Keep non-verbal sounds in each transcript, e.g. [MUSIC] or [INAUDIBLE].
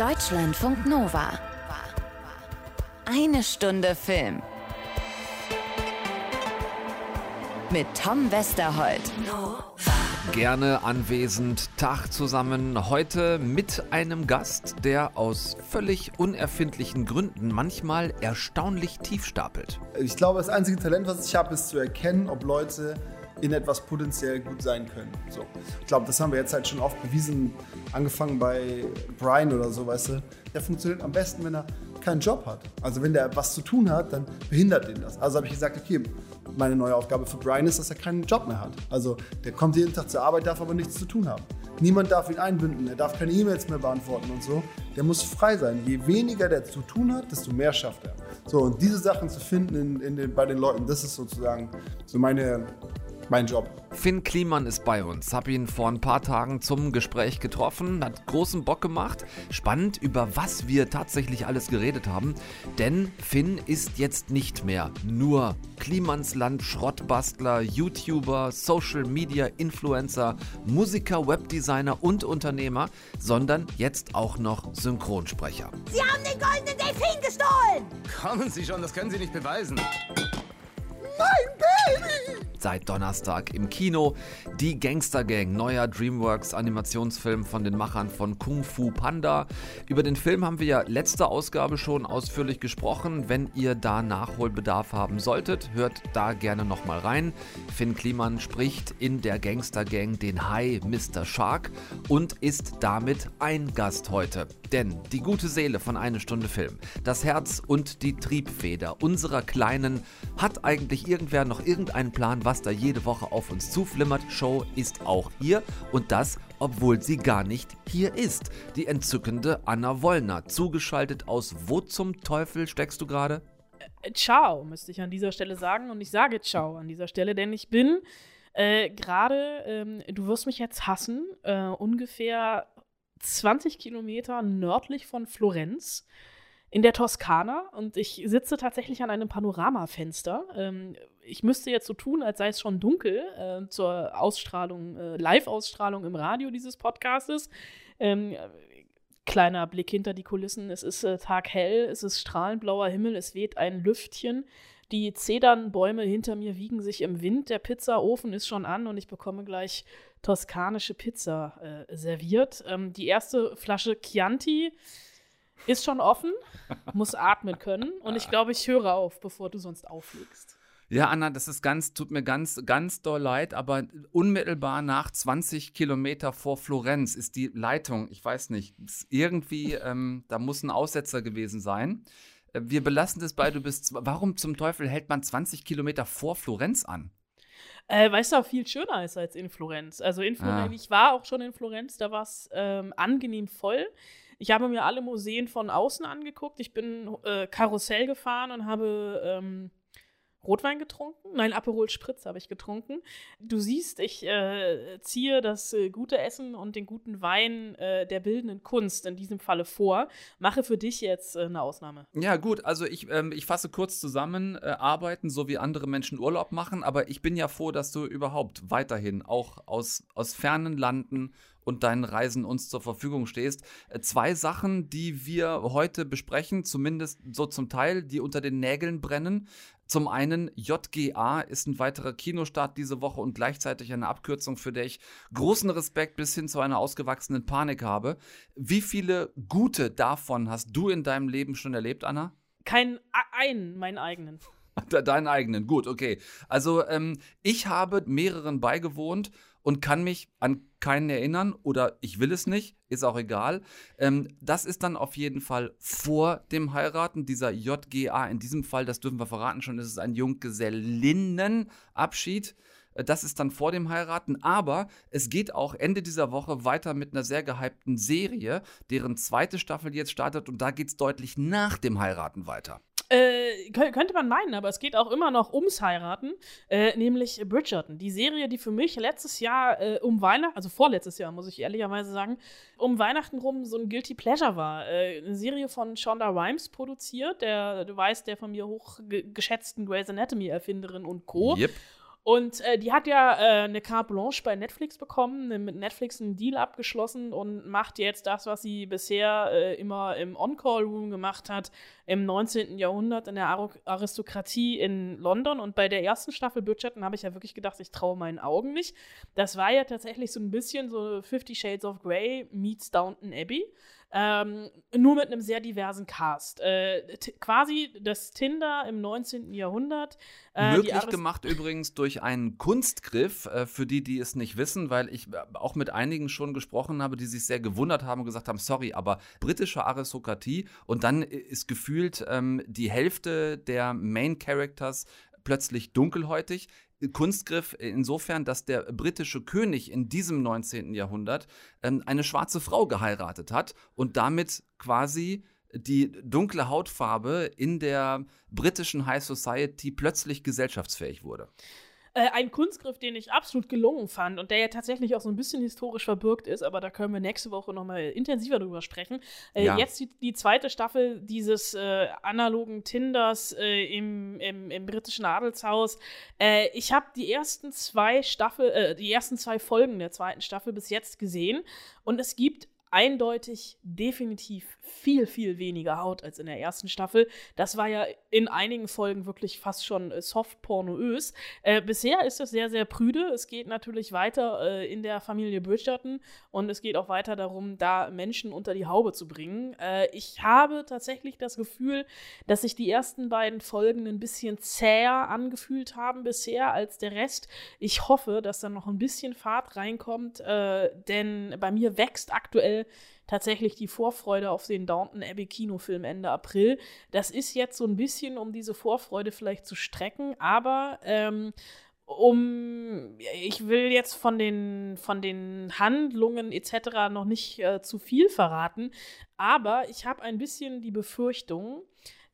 Deutschlandfunk Nova. Eine Stunde Film. Mit Tom Westerholt. Gerne anwesend, Tag zusammen. Heute mit einem Gast, der aus völlig unerfindlichen Gründen manchmal erstaunlich tief stapelt. Ich glaube, das einzige Talent, was ich habe, ist zu erkennen, ob Leute in etwas potenziell gut sein können. So. Ich glaube, das haben wir jetzt halt schon oft bewiesen, angefangen bei Brian oder so, weißt du. Der funktioniert am besten, wenn er keinen Job hat. Also wenn der was zu tun hat, dann behindert ihn das. Also habe ich gesagt, okay, meine neue Aufgabe für Brian ist, dass er keinen Job mehr hat. Also der kommt jeden Tag zur Arbeit, darf aber nichts zu tun haben. Niemand darf ihn einbinden, er darf keine E-Mails mehr beantworten und so. Der muss frei sein. Je weniger der zu tun hat, desto mehr schafft er. So, und diese Sachen zu finden in, in den, bei den Leuten, das ist sozusagen so meine mein Job. Finn Kliman ist bei uns. Hab ihn vor ein paar Tagen zum Gespräch getroffen, hat großen Bock gemacht. Spannend, über was wir tatsächlich alles geredet haben. Denn Finn ist jetzt nicht mehr nur Klimansland, Schrottbastler, YouTuber, Social Media Influencer, Musiker, Webdesigner und Unternehmer, sondern jetzt auch noch Synchronsprecher. Sie haben den goldenen Delfin gestohlen! Kommen Sie schon, das können Sie nicht beweisen. Mein Baby! Seit Donnerstag im Kino die Gangster Gang, neuer DreamWorks Animationsfilm von den Machern von Kung Fu Panda. Über den Film haben wir ja letzte Ausgabe schon ausführlich gesprochen. Wenn ihr da Nachholbedarf haben solltet, hört da gerne nochmal rein. Finn Kliman spricht in der Gangster Gang den Hai Mr. Shark und ist damit ein Gast heute. Denn die gute Seele von Eine Stunde Film, das Herz und die Triebfeder unserer Kleinen, hat eigentlich irgendwer noch irgendeinen Plan, was da jede Woche auf uns zuflimmert. Show ist auch hier und das, obwohl sie gar nicht hier ist. Die entzückende Anna Wollner, zugeschaltet aus Wo zum Teufel steckst du gerade? Äh, ciao, müsste ich an dieser Stelle sagen. Und ich sage Ciao an dieser Stelle, denn ich bin äh, gerade, ähm, du wirst mich jetzt hassen, äh, ungefähr 20 Kilometer nördlich von Florenz in der Toskana und ich sitze tatsächlich an einem Panoramafenster. Ähm, ich müsste jetzt so tun, als sei es schon dunkel äh, zur Ausstrahlung, äh, Live-Ausstrahlung im Radio dieses Podcastes. Ähm, kleiner Blick hinter die Kulissen. Es ist äh, taghell, es ist strahlend blauer Himmel, es weht ein Lüftchen. Die Zedernbäume hinter mir wiegen sich im Wind. Der Pizzaofen ist schon an und ich bekomme gleich toskanische Pizza äh, serviert. Ähm, die erste Flasche Chianti ist schon offen, muss atmen können und ich glaube, ich höre auf, bevor du sonst auflegst. Ja, Anna, das ist ganz, tut mir ganz, ganz doll leid, aber unmittelbar nach 20 Kilometer vor Florenz ist die Leitung, ich weiß nicht, irgendwie, ähm, da muss ein Aussetzer gewesen sein. Äh, wir belassen das bei, du bist, warum zum Teufel hält man 20 Kilometer vor Florenz an? Äh, weil es da viel schöner ist als in Florenz. Also in Florenz, ah. ich war auch schon in Florenz, da war es ähm, angenehm voll. Ich habe mir alle Museen von außen angeguckt. Ich bin äh, Karussell gefahren und habe ähm, Rotwein getrunken? Nein, Aperol Spritz habe ich getrunken. Du siehst, ich äh, ziehe das äh, gute Essen und den guten Wein äh, der bildenden Kunst in diesem Falle vor. Mache für dich jetzt äh, eine Ausnahme. Ja, gut, also ich, ähm, ich fasse kurz zusammen, äh, arbeiten, so wie andere Menschen Urlaub machen, aber ich bin ja froh, dass du überhaupt weiterhin auch aus, aus fernen Landen und deinen Reisen uns zur Verfügung stehst. Äh, zwei Sachen, die wir heute besprechen, zumindest so zum Teil, die unter den Nägeln brennen. Zum einen JGA ist ein weiterer Kinostart diese Woche und gleichzeitig eine Abkürzung, für der ich großen Respekt bis hin zu einer ausgewachsenen Panik habe. Wie viele gute davon hast du in deinem Leben schon erlebt, Anna? Kein einen, meinen eigenen. [LAUGHS] Deinen eigenen, gut, okay. Also ähm, ich habe mehreren beigewohnt und kann mich an keinen erinnern oder ich will es nicht, ist auch egal. Ähm, das ist dann auf jeden Fall vor dem Heiraten. Dieser JGA in diesem Fall, das dürfen wir verraten schon, ist es ein Junggesellinnenabschied. Äh, das ist dann vor dem Heiraten, aber es geht auch Ende dieser Woche weiter mit einer sehr gehypten Serie, deren zweite Staffel jetzt startet und da geht es deutlich nach dem Heiraten weiter. Äh, könnte man meinen, aber es geht auch immer noch ums Heiraten, äh, nämlich Bridgerton. Die Serie, die für mich letztes Jahr äh, um Weihnachten, also vorletztes Jahr, muss ich ehrlicherweise sagen, um Weihnachten rum so ein Guilty Pleasure war. Äh, eine Serie von Shonda Rhimes produziert, der, du weißt, der von mir hochgeschätzten Grey's Anatomy-Erfinderin und Co. Yep. Und äh, die hat ja äh, eine Carte Blanche bei Netflix bekommen, ne, mit Netflix einen Deal abgeschlossen und macht jetzt das, was sie bisher äh, immer im On-Call-Room gemacht hat, im 19. Jahrhundert in der Ar Aristokratie in London. Und bei der ersten Staffel Bridgerton habe ich ja wirklich gedacht, ich traue meinen Augen nicht. Das war ja tatsächlich so ein bisschen so Fifty Shades of Grey meets Downton Abbey. Ähm, nur mit einem sehr diversen Cast. Äh, quasi das Tinder im 19. Jahrhundert. Äh, Möglich gemacht übrigens durch einen Kunstgriff, äh, für die, die es nicht wissen, weil ich äh, auch mit einigen schon gesprochen habe, die sich sehr gewundert haben und gesagt haben, sorry, aber britische Aristokratie und dann ist gefühlt ähm, die Hälfte der Main Characters plötzlich dunkelhäutig. Kunstgriff insofern, dass der britische König in diesem 19. Jahrhundert ähm, eine schwarze Frau geheiratet hat und damit quasi die dunkle Hautfarbe in der britischen High Society plötzlich gesellschaftsfähig wurde. Äh, ein Kunstgriff, den ich absolut gelungen fand und der ja tatsächlich auch so ein bisschen historisch verbürgt ist, aber da können wir nächste Woche nochmal intensiver drüber sprechen. Äh, ja. Jetzt die, die, zweite Staffel dieses äh, analogen Tinders äh, im, im, im, britischen Adelshaus. Äh, ich habe die ersten zwei Staffel, äh, die ersten zwei Folgen der zweiten Staffel bis jetzt gesehen und es gibt eindeutig definitiv viel, viel weniger Haut als in der ersten Staffel. Das war ja in einigen Folgen wirklich fast schon äh, soft-pornoös. Äh, bisher ist es sehr, sehr prüde. Es geht natürlich weiter äh, in der Familie Bridgerton und es geht auch weiter darum, da Menschen unter die Haube zu bringen. Äh, ich habe tatsächlich das Gefühl, dass sich die ersten beiden Folgen ein bisschen zäher angefühlt haben bisher als der Rest. Ich hoffe, dass da noch ein bisschen Fahrt reinkommt, äh, denn bei mir wächst aktuell tatsächlich die Vorfreude auf den Downton Abbey Kinofilm Ende April. Das ist jetzt so ein bisschen, um diese Vorfreude vielleicht zu strecken, aber ähm, um, ich will jetzt von den, von den Handlungen etc. noch nicht äh, zu viel verraten, aber ich habe ein bisschen die Befürchtung,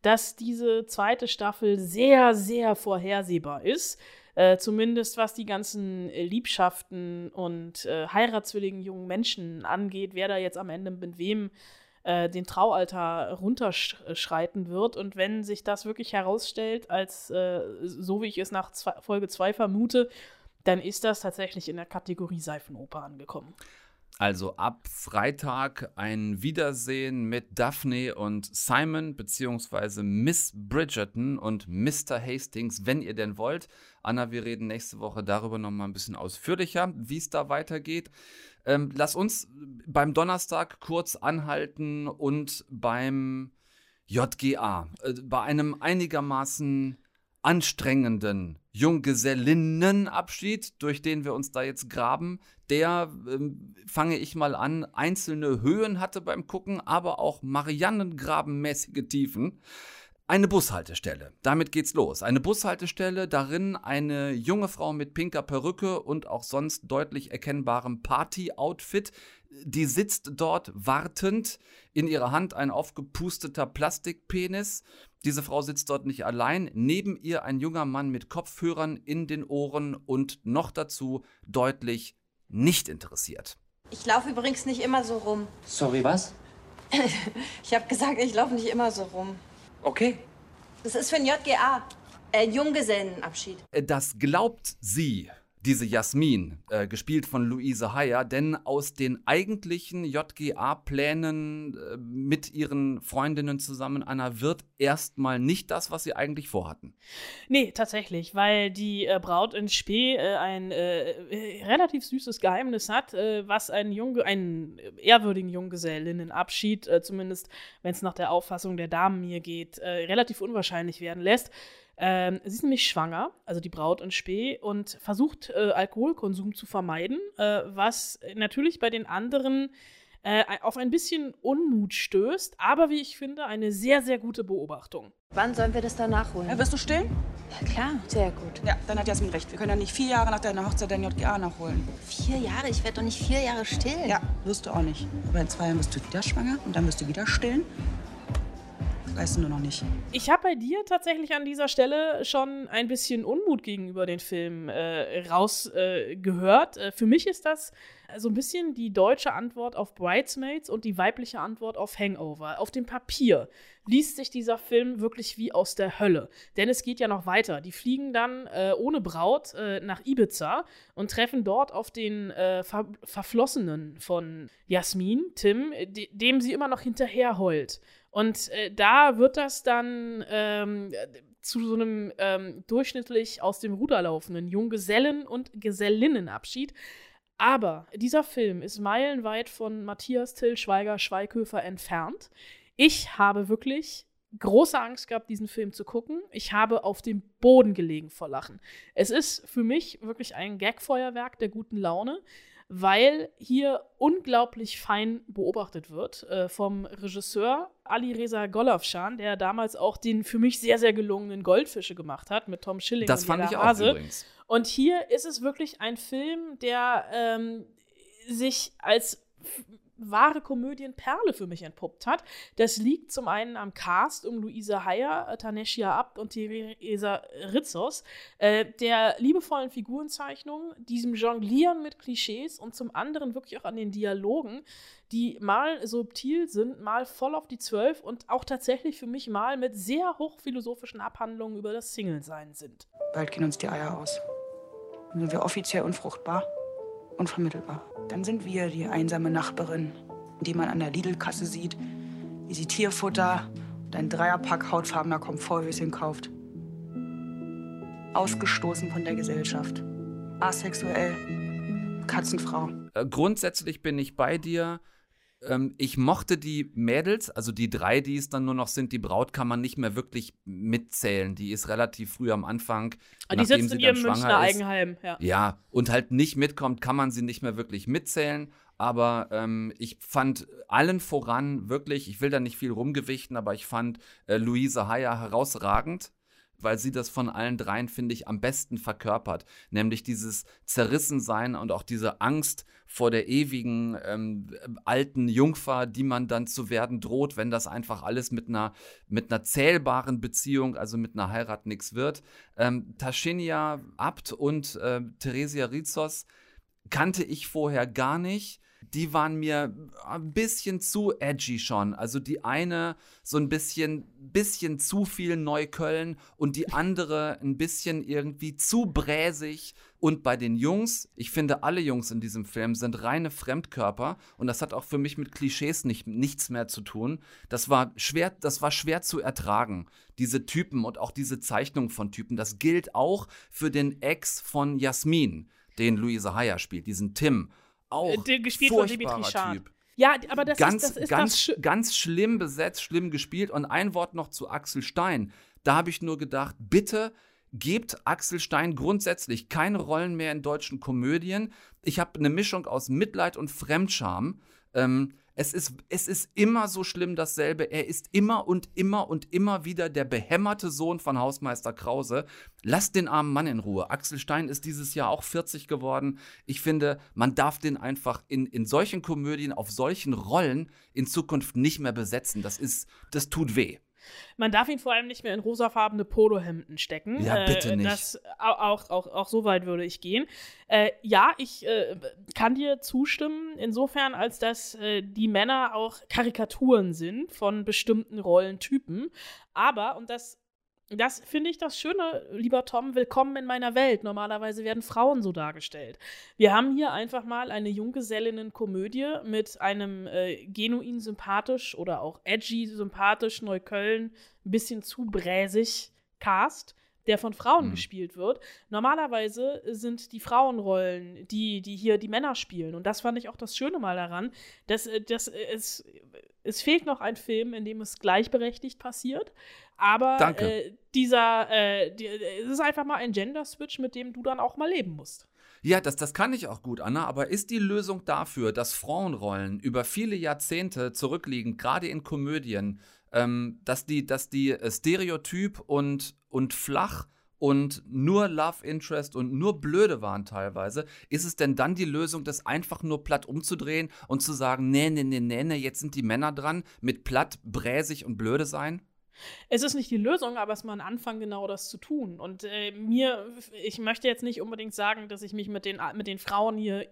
dass diese zweite Staffel sehr, sehr vorhersehbar ist. Äh, zumindest was die ganzen äh, Liebschaften und äh, heiratswilligen jungen Menschen angeht, wer da jetzt am Ende mit wem äh, den Traualter runterschreiten wird. Und wenn sich das wirklich herausstellt, als äh, so wie ich es nach zwei, Folge 2 vermute, dann ist das tatsächlich in der Kategorie Seifenoper angekommen. Also ab Freitag ein Wiedersehen mit Daphne und Simon, beziehungsweise Miss Bridgerton und Mr. Hastings, wenn ihr denn wollt. Anna, wir reden nächste Woche darüber nochmal ein bisschen ausführlicher, wie es da weitergeht. Ähm, lass uns beim Donnerstag kurz anhalten und beim JGA, äh, bei einem einigermaßen anstrengenden Junggesellinnenabschied, durch den wir uns da jetzt graben, der, ähm, fange ich mal an, einzelne Höhen hatte beim Gucken, aber auch Mariannengrabenmäßige Tiefen. Eine Bushaltestelle. Damit geht's los. Eine Bushaltestelle, darin eine junge Frau mit pinker Perücke und auch sonst deutlich erkennbarem Party-Outfit. Die sitzt dort wartend, in ihrer Hand ein aufgepusteter Plastikpenis. Diese Frau sitzt dort nicht allein. Neben ihr ein junger Mann mit Kopfhörern in den Ohren und noch dazu deutlich nicht interessiert. Ich laufe übrigens nicht immer so rum. Sorry, was? [LAUGHS] ich habe gesagt, ich laufe nicht immer so rum. Okay. Das ist für ein JGA. Äh, Junggesellenabschied. Das glaubt sie diese Jasmin, äh, gespielt von Luise Heyer, denn aus den eigentlichen JGA-Plänen äh, mit ihren Freundinnen zusammen, Anna, wird erstmal nicht das, was sie eigentlich vorhatten. Nee, tatsächlich, weil die äh, Braut in Spee äh, ein äh, relativ süßes Geheimnis hat, äh, was einen, Jung einen ehrwürdigen Junggesellinnenabschied, zumindest wenn es nach der Auffassung der Damen hier geht, relativ unwahrscheinlich werden lässt. Ähm, sie ist nämlich schwanger, also die Braut in Spee, und versucht, äh, Alkoholkonsum zu vermeiden, äh, was natürlich bei den anderen äh, auf ein bisschen Unmut stößt, aber wie ich finde, eine sehr, sehr gute Beobachtung. Wann sollen wir das da nachholen? Ja, wirst du stillen? Ja, klar. Sehr gut. Ja, dann hat Jasmin recht. Wir können ja nicht vier Jahre nach deiner Hochzeit dein JGA nachholen. Vier Jahre? Ich werde doch nicht vier Jahre stillen. Ja, wirst du auch nicht. Aber in zwei Jahren wirst du wieder schwanger und dann wirst du wieder stillen weißt du noch nicht. Ich habe bei dir tatsächlich an dieser Stelle schon ein bisschen Unmut gegenüber den Film äh, rausgehört. Äh, äh, für mich ist das so ein bisschen die deutsche Antwort auf Bridesmaids und die weibliche Antwort auf Hangover. Auf dem Papier liest sich dieser Film wirklich wie aus der Hölle. Denn es geht ja noch weiter. Die fliegen dann äh, ohne Braut äh, nach Ibiza und treffen dort auf den äh, Ver Verflossenen von Jasmin, Tim, de dem sie immer noch hinterher heult. Und äh, da wird das dann ähm, zu so einem ähm, durchschnittlich aus dem Ruder laufenden Junggesellen- und Gesellinnenabschied. Aber dieser Film ist meilenweit von Matthias Till Schweiger Schweighöfer entfernt. Ich habe wirklich große Angst gehabt, diesen Film zu gucken. Ich habe auf dem Boden gelegen vor Lachen. Es ist für mich wirklich ein Gagfeuerwerk der guten Laune weil hier unglaublich fein beobachtet wird äh, vom Regisseur Ali Reza Golafshan, der damals auch den für mich sehr, sehr gelungenen Goldfische gemacht hat mit Tom Schilling das und fand ich auch Hase. übrigens. Und hier ist es wirklich ein Film, der ähm, sich als wahre Komödienperle für mich entpuppt hat. Das liegt zum einen am Cast um Luisa Heyer, Taneshia Abt und Teresa Ritzos, äh, der liebevollen Figurenzeichnung, diesem Jonglieren mit Klischees und zum anderen wirklich auch an den Dialogen, die mal subtil sind, mal voll auf die Zwölf und auch tatsächlich für mich mal mit sehr hochphilosophischen Abhandlungen über das Single-Sein sind. Bald gehen uns die Eier aus. Dann sind wir offiziell unfruchtbar, unvermittelbar. Dann sind wir die einsame Nachbarin, die man an der Lidl-Kasse sieht, wie sie Tierfutter und ein Dreierpack hautfarbener Komforthöschen kauft. Ausgestoßen von der Gesellschaft. Asexuell. Katzenfrau. Äh, grundsätzlich bin ich bei dir. Ähm, ich mochte die Mädels, also die drei, die es dann nur noch sind. Die Braut kann man nicht mehr wirklich mitzählen. Die ist relativ früh am Anfang. Die nachdem sitzt sie in ihrem Münchner ist. Eigenheim. Ja. Ja, und halt nicht mitkommt, kann man sie nicht mehr wirklich mitzählen. Aber ähm, ich fand allen voran wirklich, ich will da nicht viel rumgewichten, aber ich fand äh, Luise Heyer herausragend, weil sie das von allen dreien, finde ich, am besten verkörpert. Nämlich dieses Zerrissensein und auch diese Angst vor der ewigen ähm, alten Jungfer, die man dann zu werden droht, wenn das einfach alles mit einer, mit einer zählbaren Beziehung, also mit einer Heirat nichts wird. Ähm, Taschinia Abt und äh, Theresia Rizos kannte ich vorher gar nicht. Die waren mir ein bisschen zu edgy schon. Also die eine so ein bisschen, bisschen zu viel Neukölln und die andere ein bisschen irgendwie zu bräsig. Und bei den Jungs, ich finde, alle Jungs in diesem Film sind reine Fremdkörper und das hat auch für mich mit Klischees nicht, nichts mehr zu tun. Das war schwer, das war schwer zu ertragen, diese Typen und auch diese Zeichnung von Typen. Das gilt auch für den Ex von Jasmin, den Luise Heyer spielt, diesen Tim. Auch Äh, der gespielt von Dimitri Schad. Typ. Ja, aber das ganz, ist das, ist ganz, das Sch- ganz schlimm besetzt, schlimm gespielt. Und ein Wort noch zu Axel Stein. Da habe ich nur gedacht, bitte gebt Axel Stein grundsätzlich keine Rollen mehr in deutschen Komödien. Ich habe eine Mischung aus Mitleid und Fremdscham. Ähm, es ist, es ist immer so schlimm dasselbe. Er ist immer und immer und immer wieder der behämmerte Sohn von Hausmeister Krause. Lasst den armen Mann in Ruhe. Axel Stein ist dieses Jahr auch 40 geworden. Ich finde, man darf den einfach in, in solchen Komödien, auf solchen Rollen in Zukunft nicht mehr besetzen. Das ist, das tut weh. Man darf ihn vor allem nicht mehr in rosafarbene Polohemden stecken. Ja, bitte nicht. Das, au- auch, auch, auch so weit würde ich gehen. Äh, ja, ich äh, kann dir zustimmen, insofern, als dass äh, die Männer auch Karikaturen sind von bestimmten Rollentypen. Aber, und das das finde ich das Schöne, lieber Tom, willkommen in meiner Welt. Normalerweise werden Frauen so dargestellt. Wir haben hier einfach mal eine Junggesellinnen-Komödie mit einem äh, genuin sympathisch oder auch edgy sympathisch Neukölln, ein bisschen zu bräsig Cast, der von Frauen Mhm. gespielt wird. Normalerweise sind die Frauenrollen die, die hier die Männer spielen. Und das fand ich auch das Schöne mal daran, dass, äh, dass äh, es, es fehlt noch ein Film, in dem es gleichberechtigt passiert. Aber äh, dieser, äh, die, es ist einfach mal ein Gender-Switch, mit dem du dann auch mal leben musst. Ja, das, das kann ich auch gut, Anna, aber ist die Lösung dafür, dass Frauenrollen über viele Jahrzehnte zurückliegen, gerade in Komödien, ähm, dass die, dass die äh, Stereotyp und, und flach und nur Love Interest und nur blöde waren teilweise, ist es denn dann die Lösung, das einfach nur platt umzudrehen und zu sagen, nee, nee, nee, nee, nee, jetzt sind die Männer dran mit platt, bräsig und blöde sein? Es ist nicht die Lösung, aber es ist mal ein Anfang, genau das zu tun. Und äh, mir, ich möchte jetzt nicht unbedingt sagen, dass ich mich mit den, mit den Frauen hier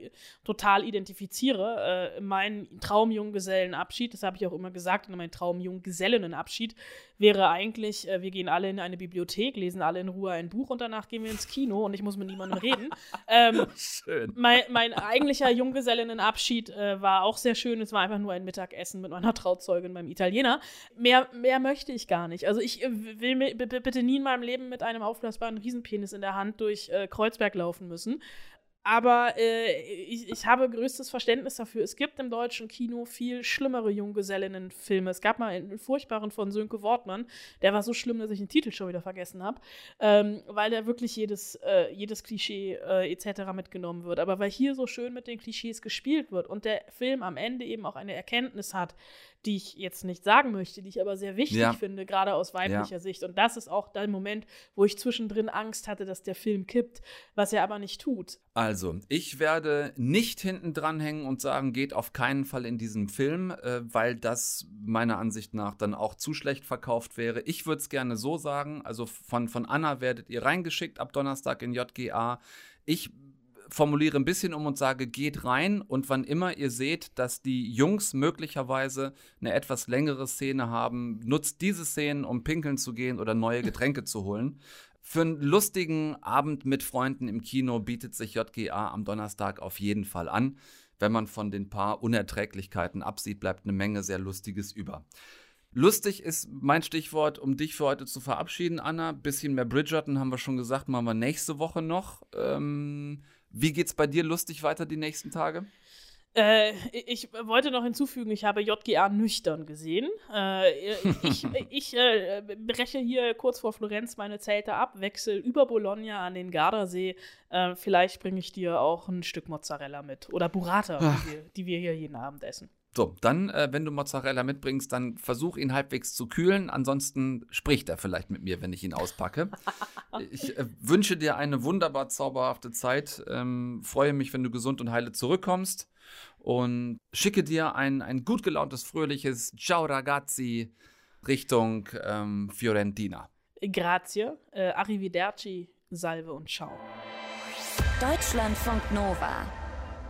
total identifiziere. Äh, mein Traumjunggesellenabschied, das habe ich auch immer gesagt, mein Traumjunggesellinnenabschied wäre eigentlich, äh, wir gehen alle in eine Bibliothek, lesen alle in Ruhe ein Buch und danach gehen wir ins Kino und ich muss mit niemandem reden. [LAUGHS] ähm, schön. Mein, mein eigentlicher Junggesellinnenabschied äh, war auch sehr schön. Es war einfach nur ein Mittagessen mit meiner Trauzeugin beim Italiener. Mehr, mehr möchte ich gar nicht. Also ich äh, will bitte nie in meinem Leben mit einem aufblasbaren Riesenpenis in der Hand durch äh, Kreuzberg laufen müssen. Aber äh, ich, ich, habe größtes Verständnis dafür. Es gibt im deutschen Kino viel schlimmere Junggesellinnen-Filme. Es gab mal einen furchtbaren von Sönke Wortmann. Der war so schlimm, dass ich den Titel schon wieder vergessen habe. Ähm, weil der wirklich jedes, äh, jedes Klischee äh, etc. mitgenommen wird. Aber weil hier so schön mit den Klischees gespielt wird und der Film am Ende eben auch eine Erkenntnis hat, die ich jetzt nicht sagen möchte, die ich aber sehr wichtig ja. finde, gerade aus weiblicher ja. Sicht. Und das ist auch der Moment, wo ich zwischendrin Angst hatte, dass der Film kippt, was er aber nicht tut. Also, ich werde nicht hinten dran hängen und sagen, geht auf keinen Fall in diesen Film, äh, weil das meiner Ansicht nach dann auch zu schlecht verkauft wäre. Ich würde es gerne so sagen, also von, von Anna werdet ihr reingeschickt ab Donnerstag in JGA. Ich formuliere ein bisschen um und sage, geht rein und wann immer ihr seht, dass die Jungs möglicherweise eine etwas längere Szene haben, nutzt diese Szenen, um pinkeln zu gehen oder neue Getränke zu holen. Für einen lustigen Abend mit Freunden im Kino bietet sich JGA am Donnerstag auf jeden Fall an. Wenn man von den paar Unerträglichkeiten absieht, bleibt eine Menge sehr Lustiges über. Lustig ist mein Stichwort, um dich für heute zu verabschieden, Anna. Bisschen mehr Bridgerton haben wir schon gesagt, machen wir nächste Woche noch. Ähm, wie geht's bei dir lustig weiter die nächsten Tage? Äh, ich wollte noch hinzufügen, ich habe JGA nüchtern gesehen. Äh, ich [LAUGHS] ich äh, breche hier kurz vor Florenz meine Zelte ab, wechsle über Bologna an den Gardasee. Äh, vielleicht bringe ich dir auch ein Stück Mozzarella mit oder Burrata, die wir, die wir hier jeden Abend essen. So, dann, äh, wenn du Mozzarella mitbringst, dann versuch ihn halbwegs zu kühlen. Ansonsten spricht er vielleicht mit mir, wenn ich ihn auspacke. [LAUGHS] ich äh, wünsche dir eine wunderbar zauberhafte Zeit. Ähm, freue mich, wenn du gesund und heile zurückkommst. Und schicke dir ein, ein gut gelauntes, fröhliches Ciao ragazzi Richtung ähm, Fiorentina. Grazie, äh, arrivederci, salve und ciao. Deutschlandfunk Nova.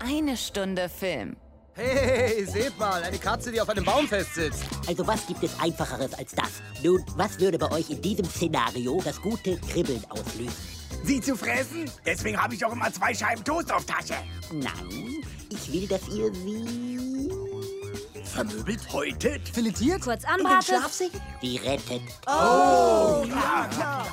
Eine Stunde Film. Hey, seht mal, eine Katze, die auf einem Baum festsitzt. Also was gibt es Einfacheres als das? Nun, was würde bei euch in diesem Szenario das gute Kribbeln auslösen? Sie zu fressen? Deswegen habe ich auch immer zwei Scheiben Toast auf Tasche. Nein, ich will, dass ihr sie... Vermöbelt, häutet, filetiert, kurz anbratet, sie rettet. Oh, ja, klar.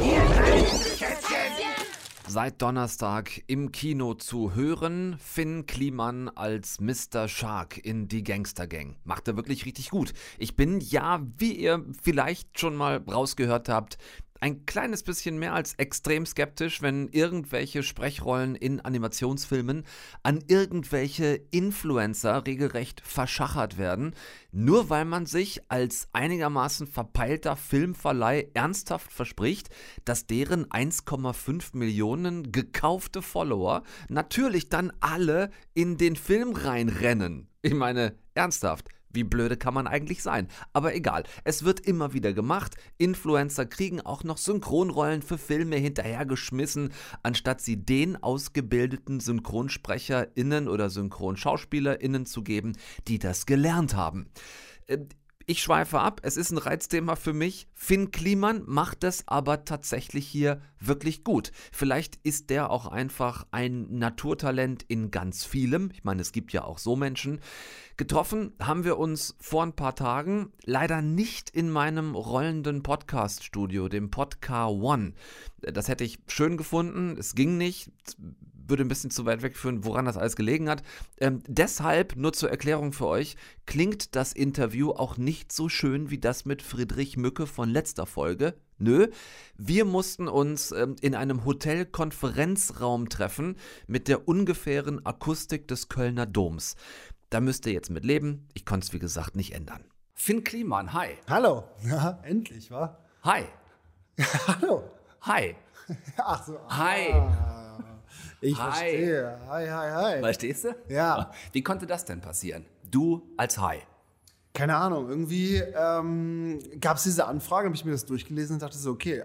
Ihr kleinen Kätzchen. Seit Donnerstag im Kino zu hören, Finn Kliman als Mr. Shark in Die Gangster Gang. Macht er wirklich richtig gut. Ich bin ja, wie ihr vielleicht schon mal rausgehört habt, ein kleines bisschen mehr als extrem skeptisch, wenn irgendwelche Sprechrollen in Animationsfilmen an irgendwelche Influencer regelrecht verschachert werden, nur weil man sich als einigermaßen verpeilter Filmverleih ernsthaft verspricht, dass deren 1,5 Millionen gekaufte Follower natürlich dann alle in den Film reinrennen. Ich meine, ernsthaft. Wie blöde kann man eigentlich sein? Aber egal, es wird immer wieder gemacht. Influencer kriegen auch noch Synchronrollen für Filme hinterhergeschmissen, anstatt sie den ausgebildeten SynchronsprecherInnen oder SynchronschauspielerInnen zu geben, die das gelernt haben. Ich schweife ab, es ist ein Reizthema für mich. Finn Kliman macht es aber tatsächlich hier wirklich gut. Vielleicht ist der auch einfach ein Naturtalent in ganz vielem. Ich meine, es gibt ja auch so Menschen. Getroffen haben wir uns vor ein paar Tagen, leider nicht in meinem rollenden Podcast-Studio, dem Podcar One. Das hätte ich schön gefunden, es ging nicht würde ein bisschen zu weit wegführen, woran das alles gelegen hat. Ähm, deshalb, nur zur Erklärung für euch, klingt das Interview auch nicht so schön wie das mit Friedrich Mücke von letzter Folge. Nö, wir mussten uns ähm, in einem Hotel-Konferenzraum treffen mit der ungefähren Akustik des Kölner Doms. Da müsst ihr jetzt mit leben. Ich konnte es, wie gesagt, nicht ändern. Finn Kliman, hi. Hallo. Ja, endlich, wa? Hi. [LAUGHS] Hallo. Hi. [LAUGHS] Ach so. Hi. Ich hi. verstehe. Hi, hi, hi. Verstehst du? Ja. Wie konnte das denn passieren? Du als Hi. keine Ahnung, irgendwie ähm, gab es diese Anfrage, habe ich mir das durchgelesen und dachte so, okay,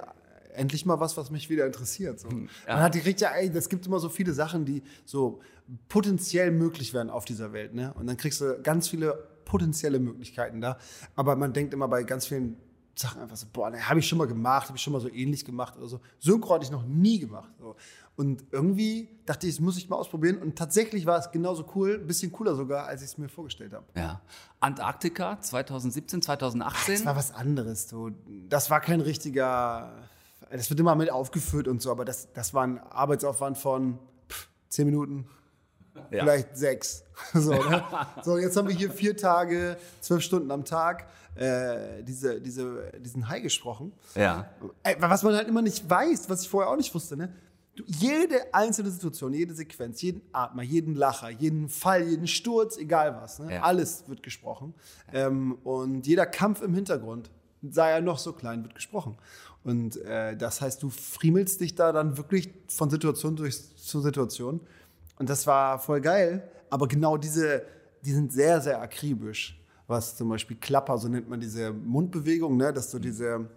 endlich mal was, was mich wieder interessiert. So. Hm, Ja. Man hat gekriegt, ja, ey, es gibt immer so viele Sachen, die so potenziell möglich wären auf dieser Welt, ne? Und dann kriegst du ganz viele potenzielle Möglichkeiten da. Aber man denkt immer bei ganz vielen Sachen einfach so, boah, ne, habe ich schon mal gemacht, habe ich schon mal so ähnlich gemacht oder so. Synchro hatte ich noch nie gemacht. So. Und irgendwie dachte ich, das muss ich mal ausprobieren. Und tatsächlich war es genauso cool, ein bisschen cooler sogar, als ich es mir vorgestellt habe. Ja. Antarktika 2017, 2018. Das war was anderes. So. Das war kein richtiger. Das wird immer mit aufgeführt und so, aber das, das war ein Arbeitsaufwand von pff, zehn Minuten, Ja. vielleicht sechs. [LAUGHS] So, ne? so, jetzt haben wir hier vier Tage, zwölf Stunden am Tag äh, diese, diese, diesen Hai gesprochen. Ja. Ey, was man halt immer nicht weiß, was ich vorher auch nicht wusste, ne? Du, jede einzelne Situation, jede Sequenz, jeden Atmer, jeden Lacher, jeden Fall, jeden Sturz, egal was, ne? Ja. alles wird gesprochen. Ähm, und jeder Kampf im Hintergrund, sei er noch so klein, wird gesprochen. Und äh, das heißt, du friemelst dich da dann wirklich von Situation durch zu Situation. Und das war voll geil. Aber genau diese, die sind sehr, sehr akribisch. Was zum Beispiel Klapper, so nennt man diese Mundbewegung, ne? dass du diese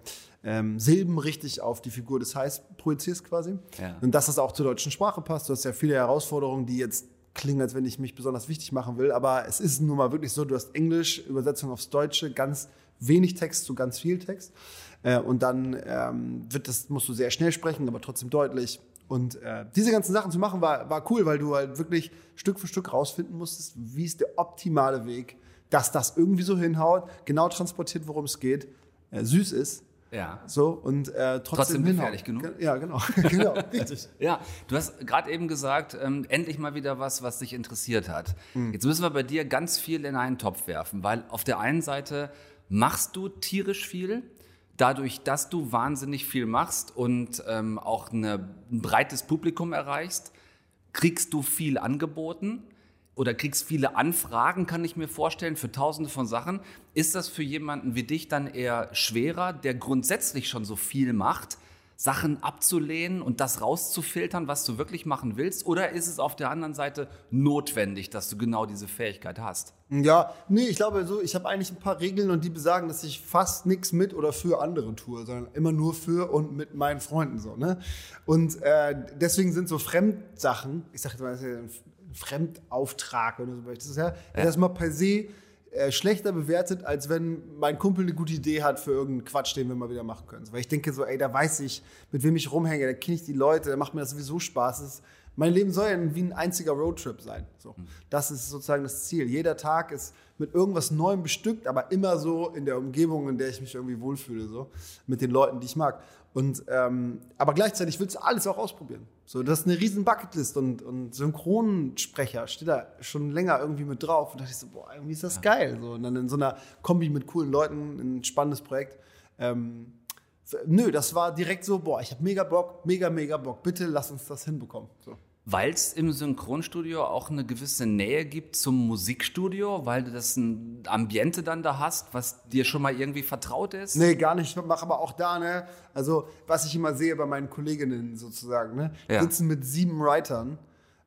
ähm, Silben richtig auf die Figur des Hais projizierst quasi. Ja. Und dass das auch zur deutschen Sprache passt. Du hast ja viele Herausforderungen, die jetzt klingen, als wenn ich mich besonders wichtig machen will. Aber es ist nun mal wirklich so, du hast Englisch, Übersetzung aufs Deutsche, ganz wenig Text zu ganz viel Text. Äh, und dann ähm, wird das, musst du sehr schnell sprechen, aber trotzdem deutlich. Und äh, diese ganzen Sachen zu machen, war, war cool, weil du halt wirklich Stück für Stück rausfinden musstest, wie ist der optimale Weg, dass das irgendwie so hinhaut, genau transportiert, worum es geht, äh, süß ist. Ja. So und äh, trotzdem, Trotzdem gefährlich genug. Ja, genau. [LAUGHS] genau, richtig. Ja, du hast gerade eben gesagt, ähm, endlich mal wieder was, was dich interessiert hat. Hm. Jetzt müssen wir bei dir ganz viel in einen Topf werfen, weil auf der einen Seite machst du tierisch viel, dadurch, dass du wahnsinnig viel machst und ähm, auch eine, ein breites Publikum erreichst, kriegst du viel angeboten oder kriegst viele Anfragen, kann ich mir vorstellen, für tausende von Sachen. Ist das für jemanden wie dich dann eher schwerer, der grundsätzlich schon so viel macht, Sachen abzulehnen und das rauszufiltern, was du wirklich machen willst? Oder ist es auf der anderen Seite notwendig, dass du genau diese Fähigkeit hast? Ja, nee, ich glaube so, ich habe eigentlich ein paar Regeln und die besagen, dass ich fast nichts mit oder für andere tue, sondern immer nur für und mit meinen Freunden so, ne? Und äh, deswegen sind so Fremdsachen, ich sage mal, das ist ja ein Fremdauftrag oder so, das ist ja, erstmal per se äh, schlechter bewertet, als wenn mein Kumpel eine gute Idee hat für irgendeinen Quatsch, den wir mal wieder machen können. Weil ich denke so, ey, da weiß ich, mit wem ich rumhänge, da kenne ich die Leute, da macht mir das sowieso Spaß. Das ist, mein Leben soll ja wie ein einziger Roadtrip sein. So. Das ist sozusagen das Ziel. Jeder Tag ist mit irgendwas Neuem bestückt, aber immer so in der Umgebung, in der ich mich irgendwie wohlfühle, so mit den Leuten, die ich mag. Und ähm, aber gleichzeitig willst du alles auch ausprobieren. So, das ist eine riesen Bucketlist und, und Synchronsprecher steht da schon länger irgendwie mit drauf. Und da dachte ich so, boah, irgendwie ist das geil. So, und dann in so einer Kombi mit coolen Leuten, ein spannendes Projekt. Ähm, nö, das war direkt so, boah, ich habe mega Bock, mega, mega Bock. Bitte lass uns das hinbekommen. So. Weil es im Synchronstudio auch eine gewisse Nähe gibt zum Musikstudio, weil du das ein Ambiente dann da hast, was dir schon mal irgendwie vertraut ist? Nee, gar nicht. Ich mache aber auch da, ne? Also, was ich immer sehe bei meinen Kolleginnen sozusagen, ne? Ja. Sitzen mit sieben Writern